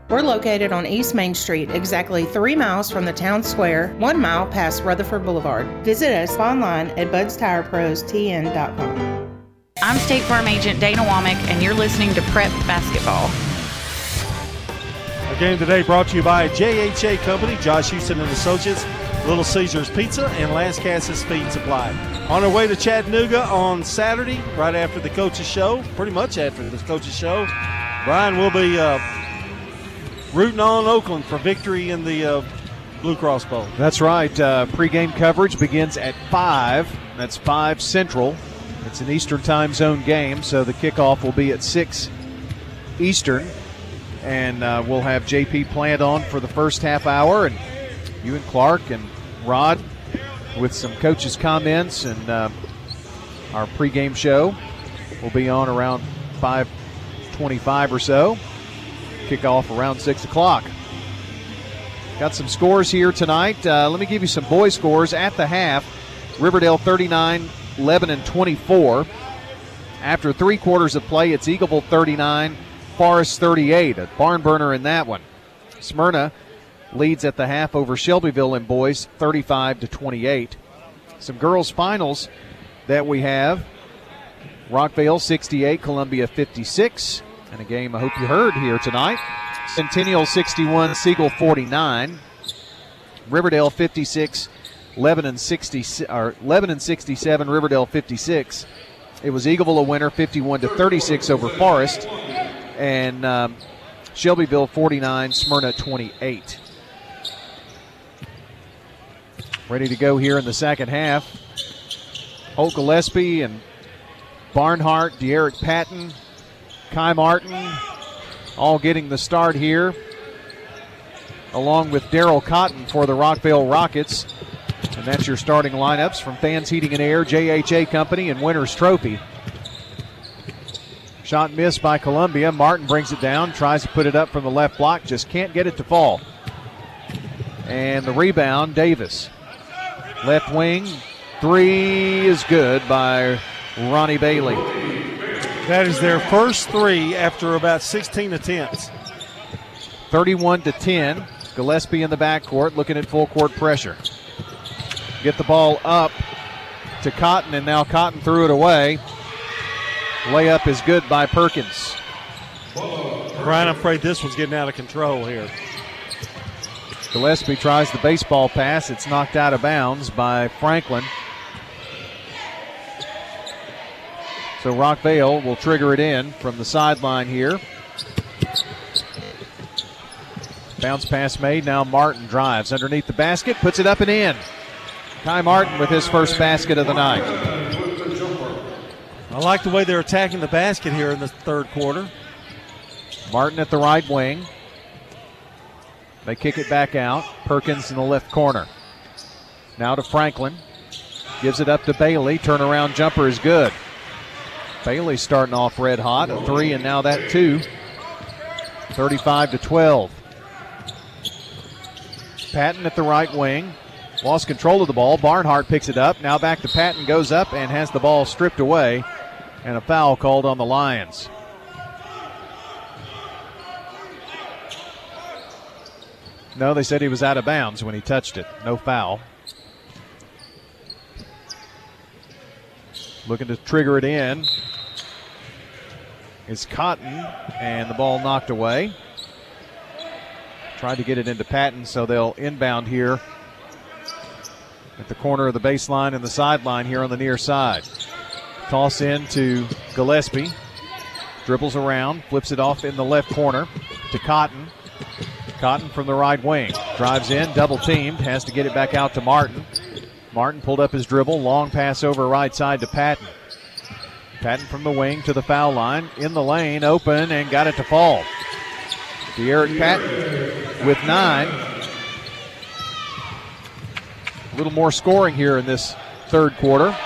We're located on East Main Street, exactly three miles from the town square, one mile past Rutherford Boulevard. Visit us online at budstireprostn.com. I'm State Farm Agent Dana Womack, and you're listening to Prep Basketball. A game today brought to you by JHA Company, Josh Houston and Associates, Little Caesars Pizza, and Lascassas Feed Supply. On our way to Chattanooga on Saturday, right after the coaches' show, pretty much after the coaches' show, Brian will be uh, rooting on Oakland for victory in the uh, Blue Cross Bowl. That's right. Uh, pregame coverage begins at 5. That's 5 Central. It's an Eastern time zone game, so the kickoff will be at 6 Eastern. And uh, we'll have JP Plant on for the first half hour, and you and Clark and Rod with some coaches' comments. And uh, our pregame show will be on around 525 or so. Kickoff around 6 o'clock. Got some scores here tonight. Uh, let me give you some boy scores at the half. Riverdale 39, Lebanon 24. After three quarters of play, it's Eagleville 39, Forest 38. A barn burner in that one. Smyrna leads at the half over Shelbyville in boys 35 to 28. Some girls finals that we have. Rockvale 68, Columbia 56. And a game I hope you heard here tonight. Centennial 61, Siegel 49. Riverdale 56, Lebanon 60 or Lebanon 67, Riverdale 56. It was Eagleville a winner, 51 to 36 over Forest, and um, Shelbyville 49, Smyrna 28. Ready to go here in the second half. Holt Gillespie and Barnhart, De'Eric Patton, Kai Martin, all getting the start here, along with Daryl Cotton for the Rockvale Rockets. And that's your starting lineups from Fans Heating and Air, JHA Company, and Winners Trophy. Shot missed by Columbia. Martin brings it down, tries to put it up from the left block, just can't get it to fall. And the rebound, Davis. Left wing, three is good by Ronnie Bailey. That is their first three after about 16 attempts. 31 to 10. Gillespie in the backcourt looking at full court pressure. Get the ball up to Cotton, and now Cotton threw it away. Layup is good by Perkins. Brian, I'm afraid this one's getting out of control here. Gillespie tries the baseball pass. It's knocked out of bounds by Franklin. So Rockvale will trigger it in from the sideline here. Bounce pass made. Now Martin drives underneath the basket, puts it up and in. Ty Martin with his first basket of the night. I like the way they're attacking the basket here in the third quarter. Martin at the right wing. They kick it back out. Perkins in the left corner. Now to Franklin. Gives it up to Bailey. Turnaround jumper is good. Bailey starting off red hot. A three and now that two. 35 to 12. Patton at the right wing. Lost control of the ball. Barnhart picks it up. Now back to Patton. Goes up and has the ball stripped away. And a foul called on the Lions. No, they said he was out of bounds when he touched it. No foul. Looking to trigger it in is Cotton, and the ball knocked away. Tried to get it into Patton, so they'll inbound here at the corner of the baseline and the sideline here on the near side. Toss in to Gillespie. Dribbles around, flips it off in the left corner to Cotton. Cotton from the right wing. Drives in, double teamed, has to get it back out to Martin. Martin pulled up his dribble, long pass over right side to Patton. Patton from the wing to the foul line, in the lane, open, and got it to fall. De'Eric Patton with nine. A little more scoring here in this third quarter.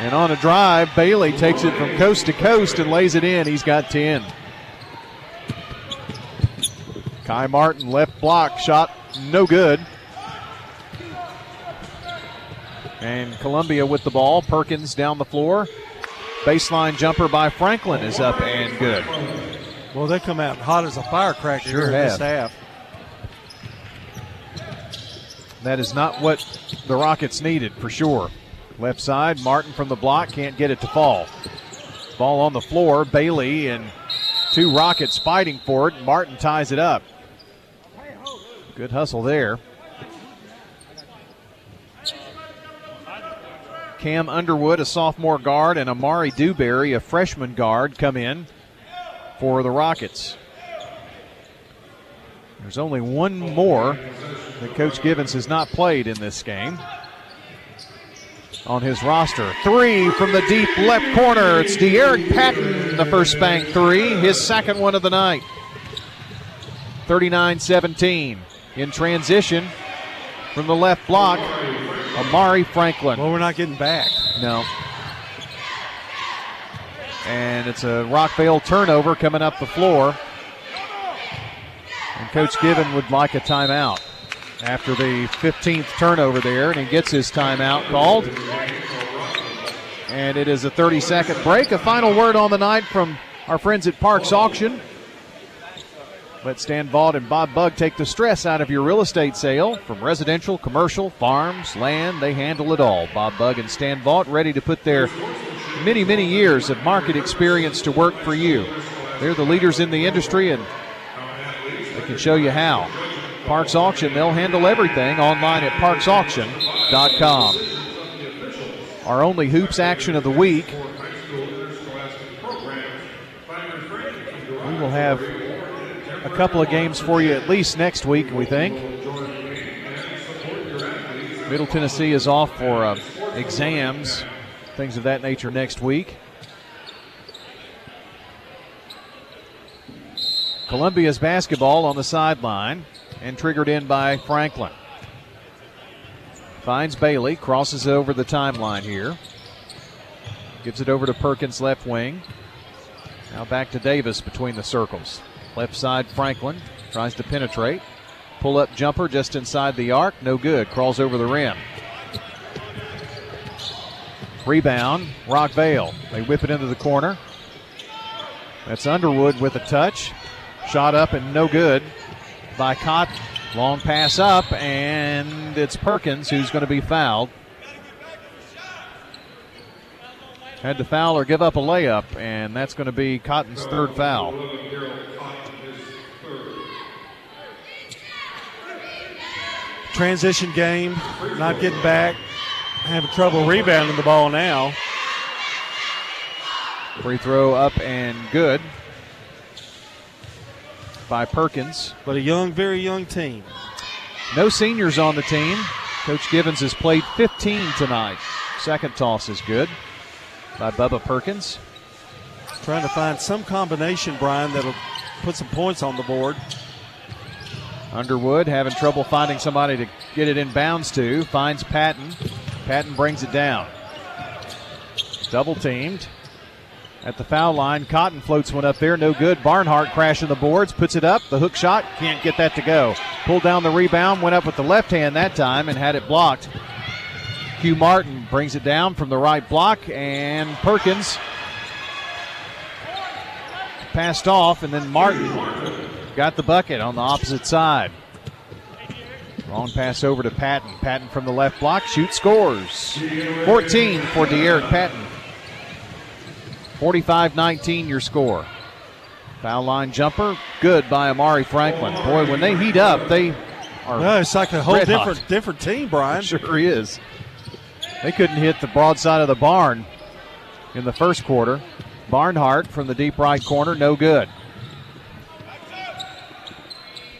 And on a drive, Bailey takes it from coast to coast and lays it in. He's got 10. Kai Martin left block shot no good. And Columbia with the ball. Perkins down the floor. Baseline jumper by Franklin is up and good. Well, they come out hot as a firecracker Sure here in this half. That is not what the Rockets needed for sure. Left side, Martin from the block can't get it to fall. Ball on the floor, Bailey and two Rockets fighting for it. Martin ties it up. Good hustle there. Cam Underwood, a sophomore guard, and Amari Dewberry, a freshman guard, come in for the Rockets. There's only one more that Coach Givens has not played in this game on his roster. Three from the deep left corner. It's De'Eric Patton, the first bank three, his second one of the night. 39 17. In transition from the left block, Amari Franklin. Well, we're not getting back. No. And it's a Rockvale turnover coming up the floor. And Coach Given would like a timeout after the 15th turnover there, and he gets his timeout called. And it is a 30 second break. A final word on the night from our friends at Parks Auction. Let Stan Vaught and Bob Bug take the stress out of your real estate sale. From residential, commercial, farms, land, they handle it all. Bob Bug and Stan Vaught ready to put their many, many years of market experience to work for you. They're the leaders in the industry and they can show you how. Parks Auction, they'll handle everything online at parksauction.com. Our only hoops action of the week. We will have a couple of games for you at least next week, we think. Middle Tennessee is off for uh, exams, things of that nature next week. Columbia's basketball on the sideline and triggered in by Franklin. Finds Bailey, crosses over the timeline here. Gives it over to Perkins left wing. Now back to Davis between the circles. Left side, Franklin tries to penetrate. Pull up jumper just inside the arc. No good. Crawls over the rim. Rebound, Rockvale. They whip it into the corner. That's Underwood with a touch. Shot up and no good by Cotton. Long pass up, and it's Perkins who's going to be fouled. Had to foul or give up a layup, and that's going to be Cotton's third foul. Transition game, not getting back, having trouble rebounding the ball now. Free throw up and good by Perkins. But a young, very young team. No seniors on the team. Coach Givens has played 15 tonight. Second toss is good by Bubba Perkins. Trying to find some combination, Brian, that'll put some points on the board. Underwood having trouble finding somebody to get it in bounds to. Finds Patton. Patton brings it down. Double teamed. At the foul line, Cotton floats one up there, no good. Barnhart crashing the boards, puts it up. The hook shot, can't get that to go. Pulled down the rebound, went up with the left hand that time and had it blocked. Q Martin brings it down from the right block, and Perkins passed off, and then Martin got the bucket on the opposite side. Long pass over to Patton. Patton from the left block, shoots, scores. 14 for De'Eric Patton. 45 19 your score. Foul line jumper, good by Amari Franklin. Boy, when they heat up, they are. No, it's like a whole different hot. different team, Brian. Sure is. They couldn't hit the broadside of the barn in the first quarter. Barnhart from the deep right corner, no good.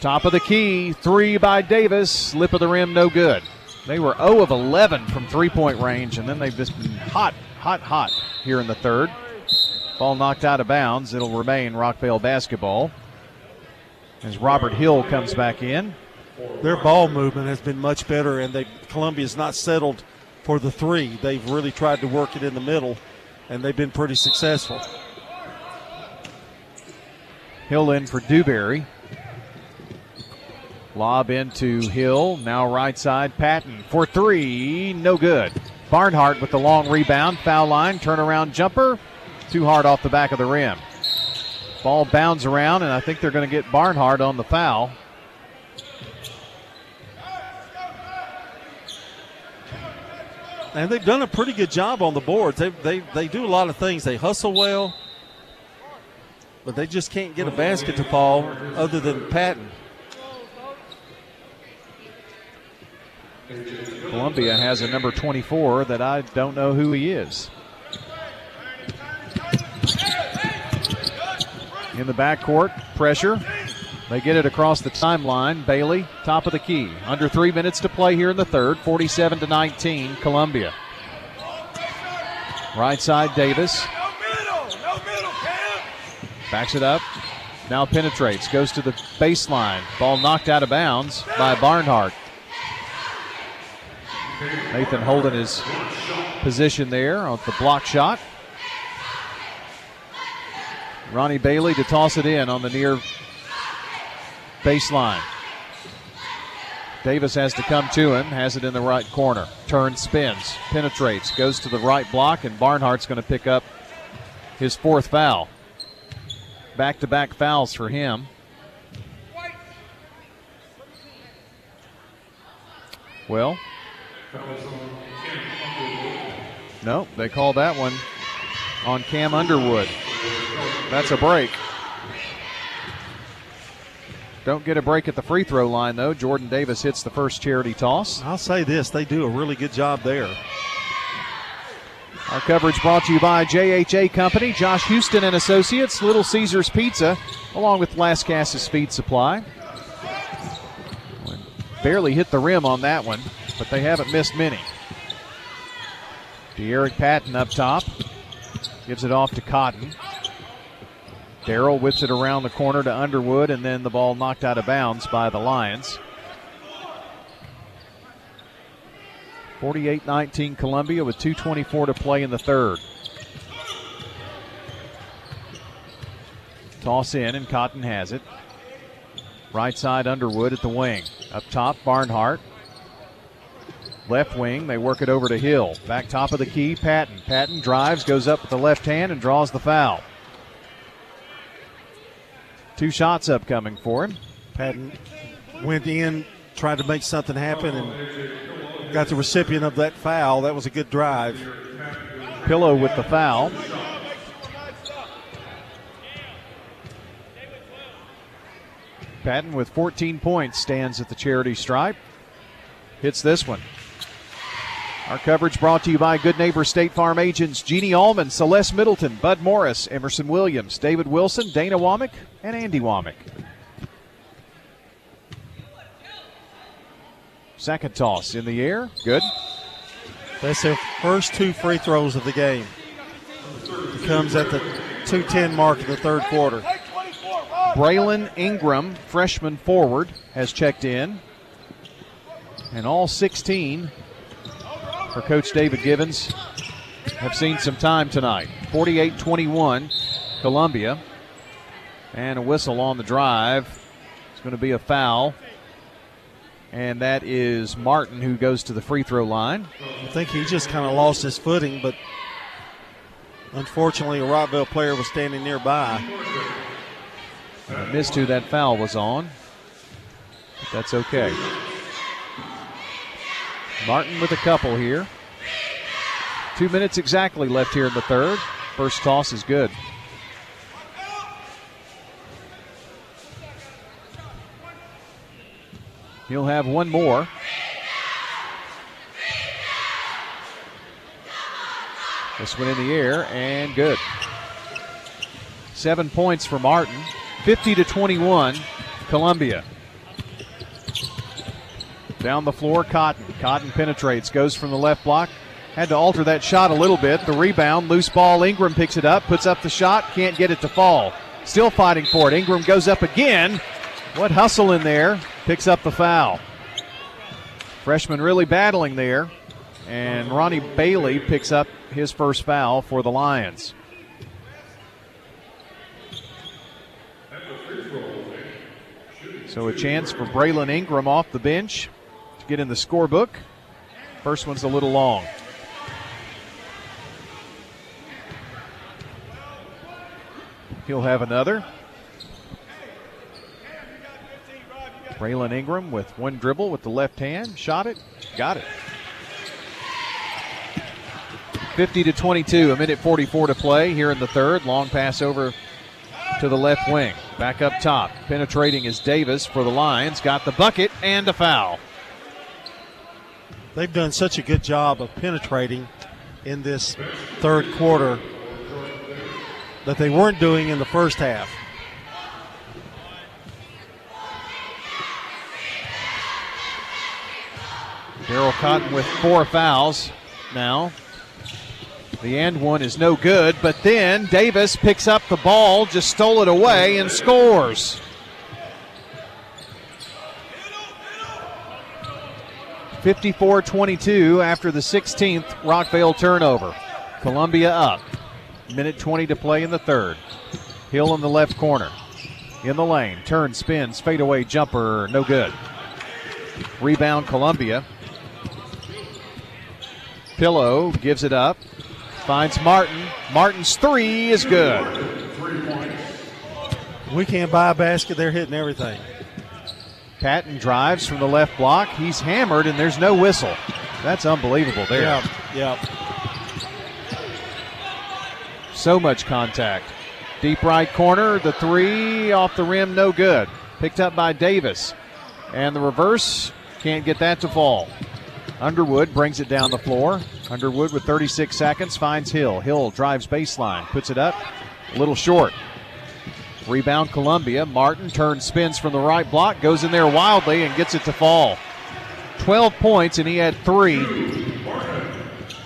Top of the key, three by Davis, lip of the rim, no good. They were 0 of 11 from three point range, and then they've just been hot, hot, hot here in the third. Ball knocked out of bounds. It'll remain Rockvale basketball as Robert Hill comes back in. Their ball movement has been much better, and they Columbia's not settled for the three. They've really tried to work it in the middle, and they've been pretty successful. Hill in for Dewberry. Lob into Hill. Now right side. Patton for three. No good. Barnhart with the long rebound. Foul line. Turnaround jumper. Too hard off the back of the rim. Ball bounds around, and I think they're going to get Barnhart on the foul. And they've done a pretty good job on the boards. They, they, they do a lot of things. They hustle well, but they just can't get a basket to fall other than Patton. Columbia has a number 24 that I don't know who he is. In the backcourt, pressure. They get it across the timeline. Bailey, top of the key. Under three minutes to play here in the third. 47 to 19, Columbia. Right side, Davis. Backs it up. Now penetrates. Goes to the baseline. Ball knocked out of bounds by Barnhart. Nathan holding his position there on the block shot. Ronnie Bailey to toss it in on the near baseline. Davis has to come to him, has it in the right corner. Turns, spins, penetrates, goes to the right block, and Barnhart's going to pick up his fourth foul. Back to back fouls for him. Well, no, they call that one on Cam Underwood. That's a break. Don't get a break at the free throw line, though. Jordan Davis hits the first charity toss. I'll say this they do a really good job there. Our coverage brought to you by JHA Company, Josh Houston and Associates, Little Caesars Pizza, along with Lascassas Feed Supply. Barely hit the rim on that one, but they haven't missed many. De'Eric Patton up top. Gives it off to Cotton. Darrell whips it around the corner to Underwood, and then the ball knocked out of bounds by the Lions. 48 19 Columbia with 2.24 to play in the third. Toss in, and Cotton has it. Right side Underwood at the wing. Up top, Barnhart. Left wing, they work it over to Hill. Back top of the key, Patton. Patton drives, goes up with the left hand, and draws the foul. Two shots upcoming for him. Patton went in, tried to make something happen, and got the recipient of that foul. That was a good drive. Pillow with the foul. Patton with 14 points stands at the charity stripe. Hits this one. Our coverage brought to you by Good Neighbor State Farm agents Jeannie Allman, Celeste Middleton, Bud Morris, Emerson Williams, David Wilson, Dana Womack, and Andy Womack. Second toss in the air. Good. That's their first two free throws of the game. It comes at the 210 mark of the third quarter. Braylon Ingram, freshman forward, has checked in. And all 16 for Coach David Givens have seen some time tonight. 48 21, Columbia. And a whistle on the drive. It's going to be a foul. And that is Martin who goes to the free throw line. I think he just kind of lost his footing, but unfortunately, a Rockvale player was standing nearby. I missed who that foul was on. But that's okay. Martin with a couple here. Two minutes exactly left here in the third. First toss is good. He'll have one more. This one in the air and good. Seven points for Martin. 50 to 21, Columbia. Down the floor, Cotton. Cotton penetrates, goes from the left block. Had to alter that shot a little bit. The rebound, loose ball. Ingram picks it up, puts up the shot, can't get it to fall. Still fighting for it. Ingram goes up again. What hustle in there? Picks up the foul. Freshman really battling there. And Ronnie Bailey picks up his first foul for the Lions. So a chance for Braylon Ingram off the bench get in the scorebook. First one's a little long. He'll have another. Braylon Ingram with one dribble with the left hand. Shot it. Got it. 50 to 22, a minute 44 to play here in the third. Long pass over to the left wing. Back up top. Penetrating is Davis for the Lions. Got the bucket and a foul. They've done such a good job of penetrating in this third quarter that they weren't doing in the first half. Daryl Cotton with four fouls now. The end one is no good, but then Davis picks up the ball, just stole it away, and scores. Fifty-four twenty-two after the 16th Rockvale turnover. Columbia up. Minute 20 to play in the third. Hill in the left corner. In the lane. Turn, spins, fadeaway jumper. No good. Rebound Columbia. Pillow gives it up. Finds Martin. Martin's three is good. We can't buy a basket. They're hitting everything. Patton drives from the left block. He's hammered, and there's no whistle. That's unbelievable there. Yeah, yeah. So much contact. Deep right corner, the three off the rim, no good. Picked up by Davis. And the reverse, can't get that to fall. Underwood brings it down the floor. Underwood with 36 seconds finds Hill. Hill drives baseline, puts it up, a little short. Rebound Columbia. Martin turns, spins from the right block, goes in there wildly and gets it to fall. 12 points, and he had three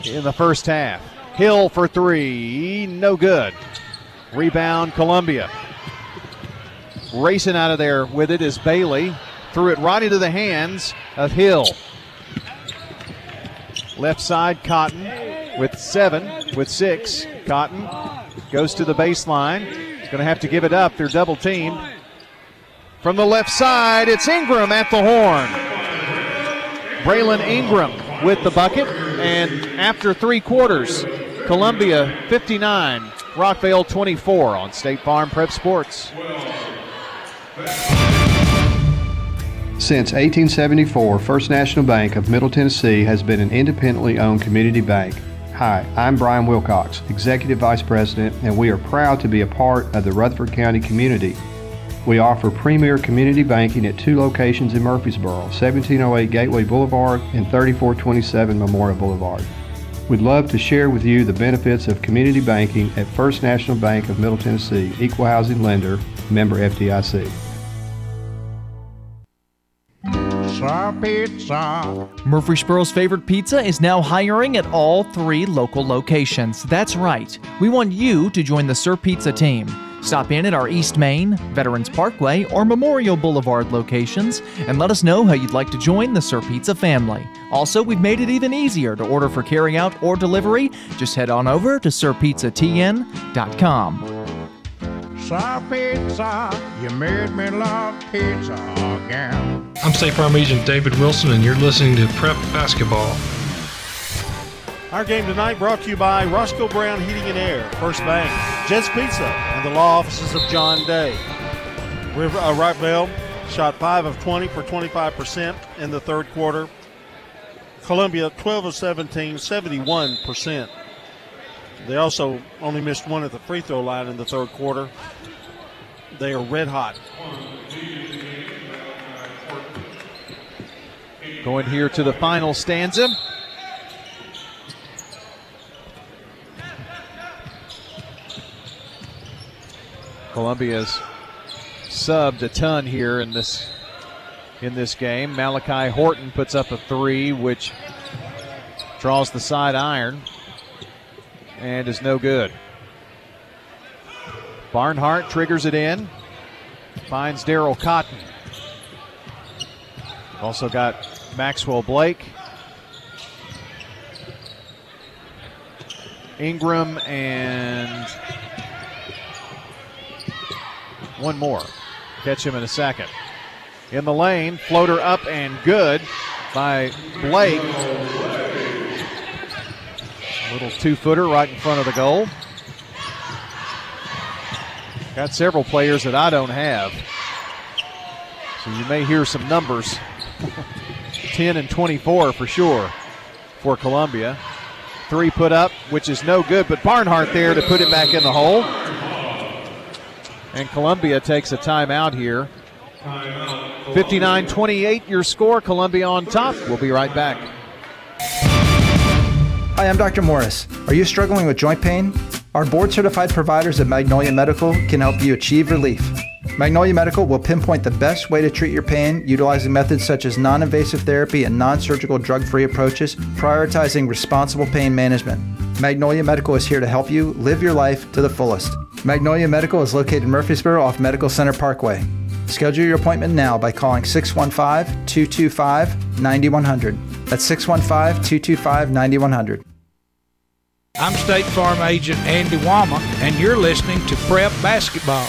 in the first half. Hill for three, no good. Rebound Columbia. Racing out of there with it is Bailey. Threw it right into the hands of Hill. Left side, Cotton with seven, with six. Cotton goes to the baseline. Going to have to give it up. They're double teamed. From the left side, it's Ingram at the horn. Braylon Ingram with the bucket. And after three quarters, Columbia 59, Rockvale 24 on State Farm Prep Sports. Since 1874, First National Bank of Middle Tennessee has been an independently owned community bank. Hi, I'm Brian Wilcox, Executive Vice President, and we are proud to be a part of the Rutherford County community. We offer premier community banking at two locations in Murfreesboro 1708 Gateway Boulevard and 3427 Memorial Boulevard. We'd love to share with you the benefits of community banking at First National Bank of Middle Tennessee, equal housing lender, member FDIC. Pizza, pizza. Murfreesboro's favorite pizza is now hiring at all three local locations. That's right. We want you to join the Sir Pizza team. Stop in at our East Main, Veterans Parkway, or Memorial Boulevard locations and let us know how you'd like to join the Sir Pizza family. Also, we've made it even easier to order for carryout or delivery. Just head on over to sirpizzatn.com. Sir Pizza, you made me love pizza again. I'm State Farm Agent David Wilson, and you're listening to Prep Basketball. Our game tonight brought to you by Roscoe Brown Heating and Air, First Bank, Jets Pizza, and the law offices of John Day. River, uh, Rockvale shot 5 of 20 for 25% in the third quarter. Columbia 12 of 17, 71%. They also only missed one at the free throw line in the third quarter. They are red hot. Going here to the final stanza. Columbia's subbed a ton here in this in this game. Malachi Horton puts up a three, which draws the side iron and is no good. Barnhart triggers it in, finds Daryl Cotton. Also got Maxwell Blake. Ingram and one more. Catch him in a second. In the lane, floater up and good by Blake. A little two footer right in front of the goal. Got several players that I don't have. So you may hear some numbers 10 and 24 for sure for Columbia. Three put up, which is no good, but Barnhart there to put it back in the hole. And Columbia takes a timeout here. 59 28 your score. Columbia on top. We'll be right back. Hi, I'm Dr. Morris. Are you struggling with joint pain? Our board certified providers at Magnolia Medical can help you achieve relief. Magnolia Medical will pinpoint the best way to treat your pain utilizing methods such as non invasive therapy and non surgical drug free approaches, prioritizing responsible pain management. Magnolia Medical is here to help you live your life to the fullest. Magnolia Medical is located in Murfreesboro off Medical Center Parkway. Schedule your appointment now by calling 615 225 9100. That's 615 225 9100. I'm State Farm Agent Andy Wama, and you're listening to Prep Basketball.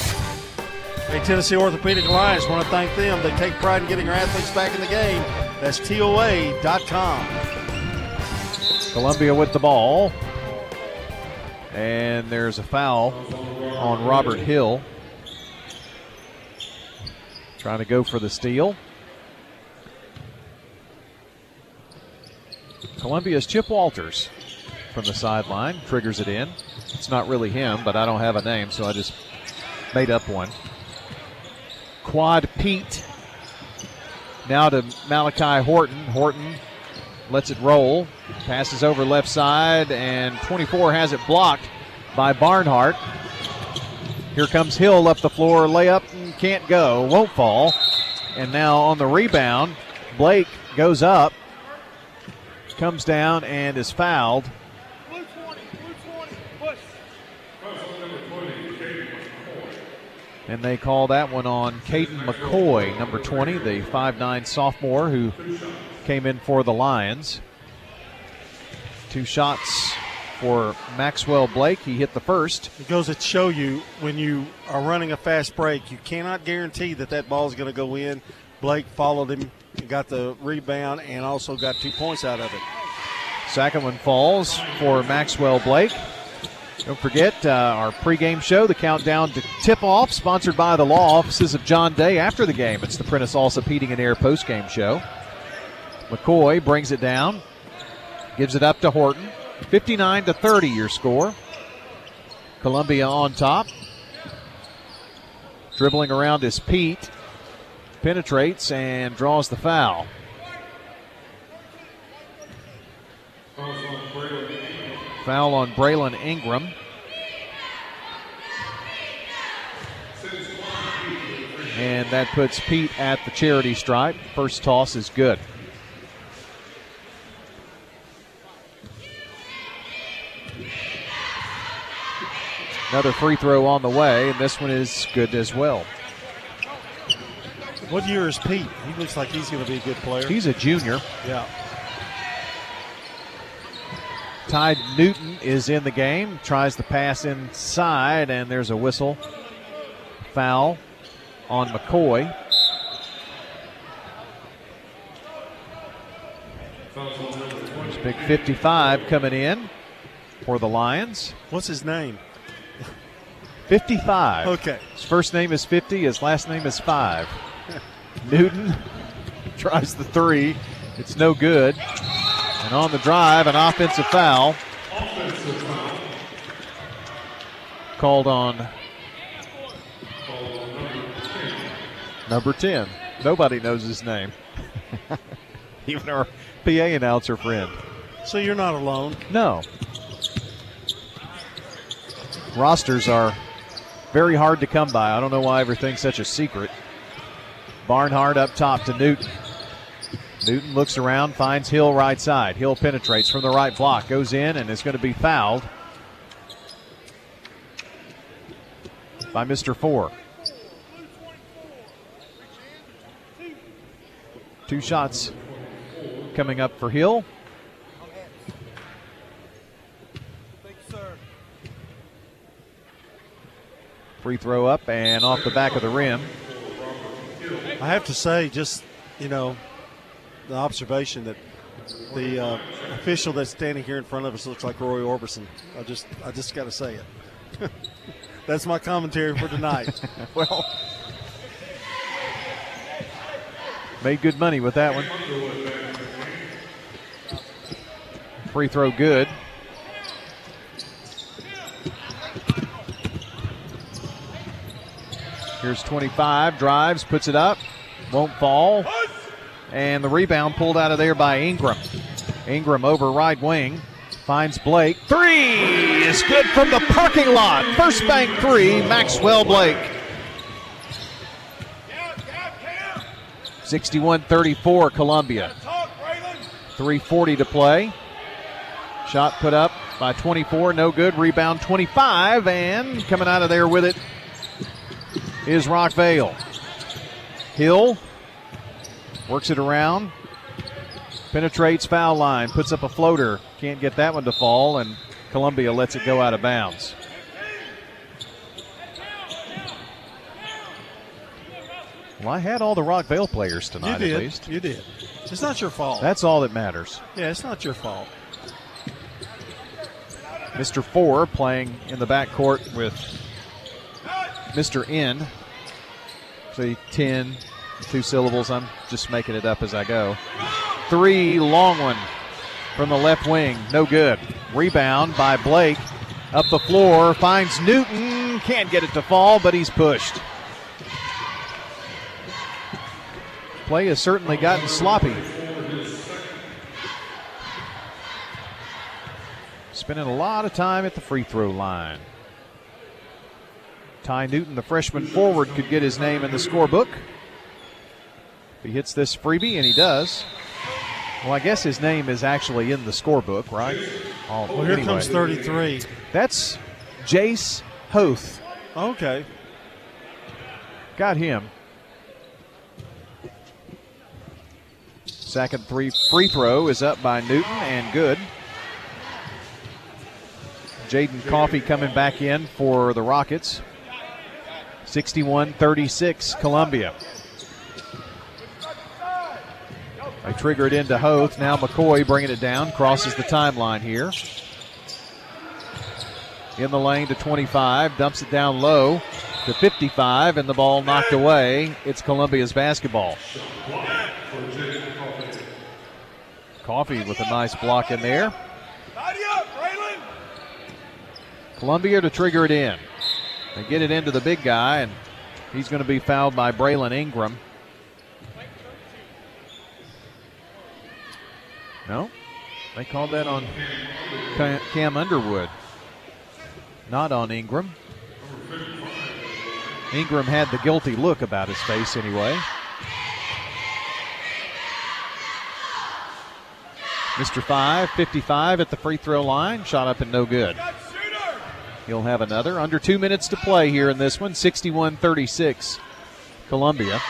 Hey, Tennessee Orthopedic Alliance, want to thank them. They take pride in getting our athletes back in the game. That's TOA.com. Columbia with the ball. And there's a foul on Robert Hill. Trying to go for the steal. Columbia's Chip Walters from the sideline triggers it in. It's not really him, but I don't have a name, so I just made up one. Quad Pete. Now to Malachi Horton. Horton lets it roll. Passes over left side, and 24 has it blocked by Barnhart. Here comes Hill up the floor, layup, can't go, won't fall. And now on the rebound, Blake goes up, comes down, and is fouled. And they call that one on Caden McCoy, number 20, the 5'9 sophomore who came in for the Lions. Two shots for Maxwell Blake. He hit the first. It goes to show you when you are running a fast break, you cannot guarantee that that ball is going to go in. Blake followed him, got the rebound, and also got two points out of it. Second one falls for Maxwell Blake. Don't forget uh, our pregame show, the countdown to tip off, sponsored by the law offices of John Day after the game. It's the Prentice Allsup Heating and Air postgame show. McCoy brings it down, gives it up to Horton. 59 to 30 your score. Columbia on top. Dribbling around is Pete. Penetrates and draws the foul. Foul on Braylon Ingram. And that puts Pete at the charity stripe. First toss is good. Another free throw on the way, and this one is good as well. What year is Pete? He looks like he's going to be a good player. He's a junior. Yeah. Ty Newton is in the game, tries to pass inside, and there's a whistle. Foul on McCoy. There's big 55 coming in for the Lions. What's his name? 55. Okay. His first name is 50, his last name is 5. Newton tries the three. It's no good. And on the drive, an offensive foul. Called on number 10. Nobody knows his name. Even our PA announcer friend. So you're not alone. No. Rosters are very hard to come by. I don't know why everything's such a secret. Barnhart up top to Newton. Newton looks around, finds Hill right side. Hill penetrates from the right block, goes in, and is going to be fouled by Mr. Four. Two shots coming up for Hill. Free throw up and off the back of the rim. I have to say, just you know, the observation that the uh, official that's standing here in front of us looks like Roy Orbison. I just, I just got to say it. that's my commentary for tonight. well, made good money with that one. Free throw good. Here's 25, drives, puts it up, won't fall. And the rebound pulled out of there by Ingram. Ingram over right wing, finds Blake. Three is good from the parking lot. First bank three, Maxwell Blake. 61 34, Columbia. 340 to play. Shot put up by 24, no good. Rebound 25, and coming out of there with it is Rockvale. Hill works it around, penetrates foul line, puts up a floater. Can't get that one to fall, and Columbia lets it go out of bounds. Well, I had all the Rockvale players tonight, at least. You did. It's not your fault. That's all that matters. yeah, it's not your fault. Mr. Four playing in the backcourt with Mr. N. See, 10, two syllables. I'm just making it up as I go. Three, long one from the left wing. No good. Rebound by Blake. Up the floor, finds Newton. Can't get it to fall, but he's pushed. Play has certainly gotten sloppy. Spending a lot of time at the free throw line. Ty Newton, the freshman forward, could get his name in the scorebook. If he hits this freebie, and he does. Well, I guess his name is actually in the scorebook, right? Oh, Well, here anyway. comes 33. That's Jace Hoth. Okay. Got him. Second three free throw is up by Newton and good. Jaden Coffee coming back in for the Rockets. 61 36, Columbia. They trigger it into Hoth. Now McCoy bringing it down, crosses the timeline here. In the lane to 25, dumps it down low to 55, and the ball knocked away. It's Columbia's basketball. Coffee with a nice block in there. Columbia to trigger it in. They get it into the big guy, and he's going to be fouled by Braylon Ingram. No, they called that on Cam Underwood, not on Ingram. Ingram had the guilty look about his face anyway. Mr. 5, 55 at the free throw line. Shot up and no good. He'll have another. Under two minutes to play here in this one. 61 36. Columbia.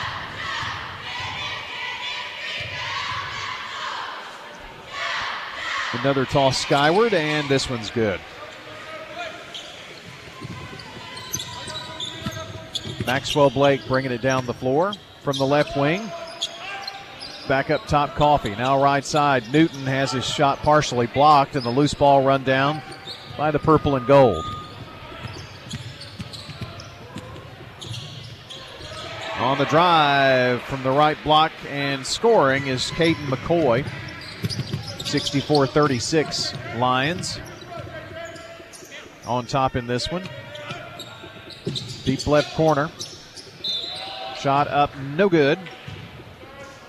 Another toss skyward, and this one's good. Maxwell Blake bringing it down the floor from the left wing. Back up top, Coffee. Now right side. Newton has his shot partially blocked, and the loose ball run down by the purple and gold. On the drive from the right block and scoring is Caden McCoy. 64 36 Lions. On top in this one. Deep left corner. Shot up, no good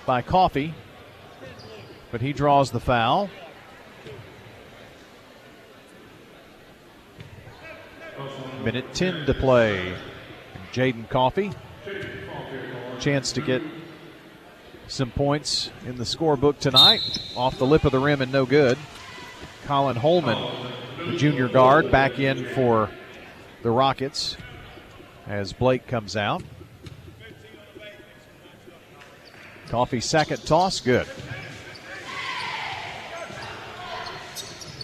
by Coffee, but he draws the foul. Minute 10 to play. Jaden Coffee. Chance to get some points in the scorebook tonight. Off the lip of the rim and no good. Colin Holman, the junior guard, back in for the Rockets as Blake comes out. Coffee second toss, good.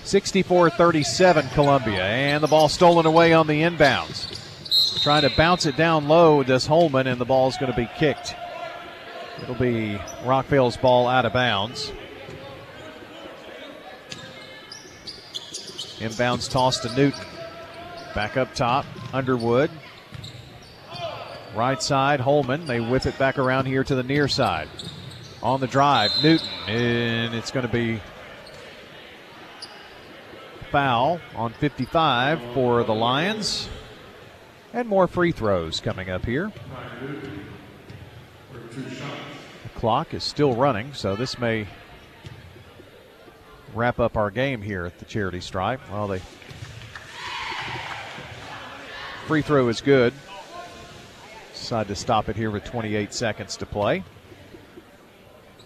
64 37 Columbia, and the ball stolen away on the inbounds. Trying to bounce it down low, does Holman, and the ball is going to be kicked. It'll be Rockvale's ball out of bounds. Inbounds toss to Newton. Back up top, Underwood. Right side, Holman. They whip it back around here to the near side. On the drive, Newton, and it's going to be foul on 55 for the Lions. And more free throws coming up here. The clock is still running, so this may wrap up our game here at the charity stripe. Well, the free throw is good. Decide to stop it here with 28 seconds to play.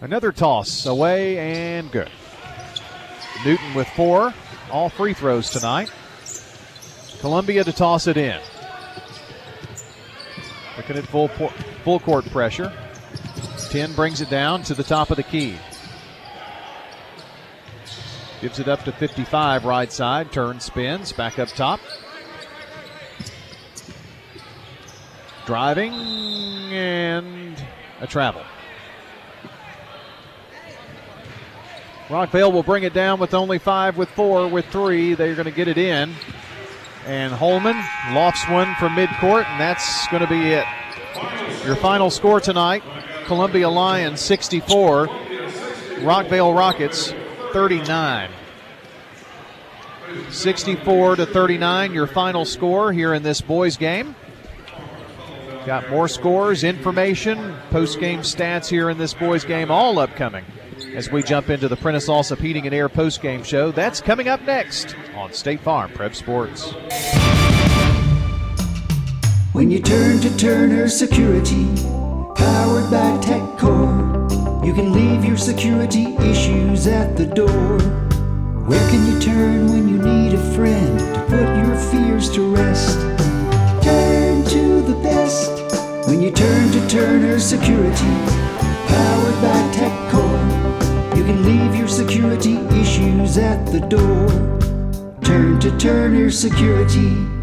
Another toss away and good. Newton with four, all free throws tonight. Columbia to toss it in. Looking at full full court pressure. 10 brings it down to the top of the key. Gives it up to 55 right side. Turn spins back up top. Driving and a travel. Rockvale will bring it down with only five, with four, with three. They're going to get it in. And Holman lofts one from midcourt, and that's going to be it. Your final score tonight Columbia Lions 64, Rockvale Rockets 39. 64 to 39, your final score here in this boys' game. Got more scores, information, post game stats here in this boys' game, all upcoming as we jump into the Prentice Allsup Heating and Air post game show. That's coming up next on State Farm Prep Sports. When you turn to Turner Security, powered by TechCore, you can leave your security issues at the door. Where can you turn when you need a friend to put your fears to rest? Turn to the best when you turn to Turner Security, powered by TechCore. Can leave your security issues at the door. Turn to Turner Security.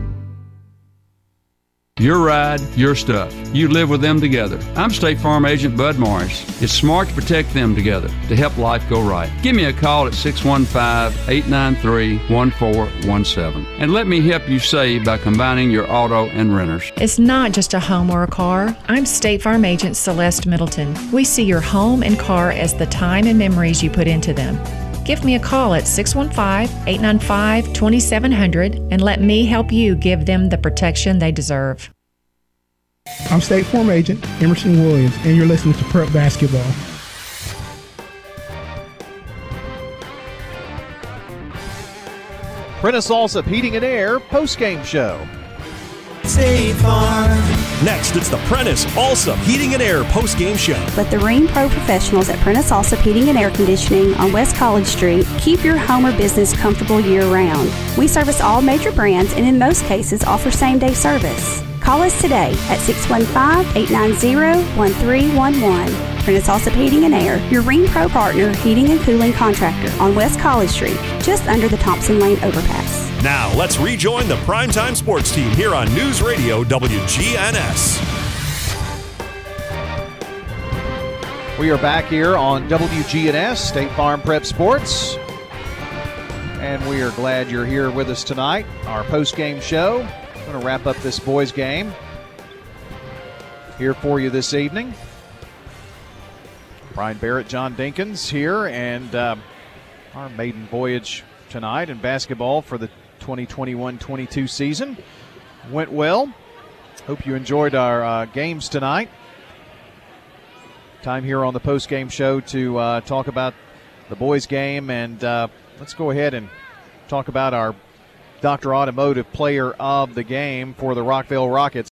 Your ride, your stuff. You live with them together. I'm State Farm Agent Bud Morris. It's smart to protect them together to help life go right. Give me a call at 615 893 1417 and let me help you save by combining your auto and renters. It's not just a home or a car. I'm State Farm Agent Celeste Middleton. We see your home and car as the time and memories you put into them. Give me a call at 615 895 2700 and let me help you give them the protection they deserve. I'm State Farm Agent Emerson Williams, and you're listening to Prep Basketball. Prentice Allsup Heating and Air post game show. State Farm. Next, it's the Prentice Allsup Heating and Air post game show. Let the Rheem Pro professionals at Prentice Allsup Heating and Air Conditioning on West College Street keep your home or business comfortable year round. We service all major brands and in most cases offer same day service. Call us today at 615-890-1311. Prentice Allsup Heating and Air, your Rheem Pro partner heating and cooling contractor on West College Street, just under the Thompson Lane overpass. Now, let's rejoin the primetime sports team here on News Radio WGNS. We are back here on WGNS, State Farm Prep Sports. And we are glad you're here with us tonight. Our post game show. Going to wrap up this boys' game here for you this evening. Brian Barrett, John Dinkins here, and uh, our maiden voyage tonight in basketball for the 2021 22 season went well. Hope you enjoyed our uh, games tonight. Time here on the post game show to uh, talk about the boys' game, and uh, let's go ahead and talk about our Dr. Automotive Player of the Game for the Rockvale Rockets.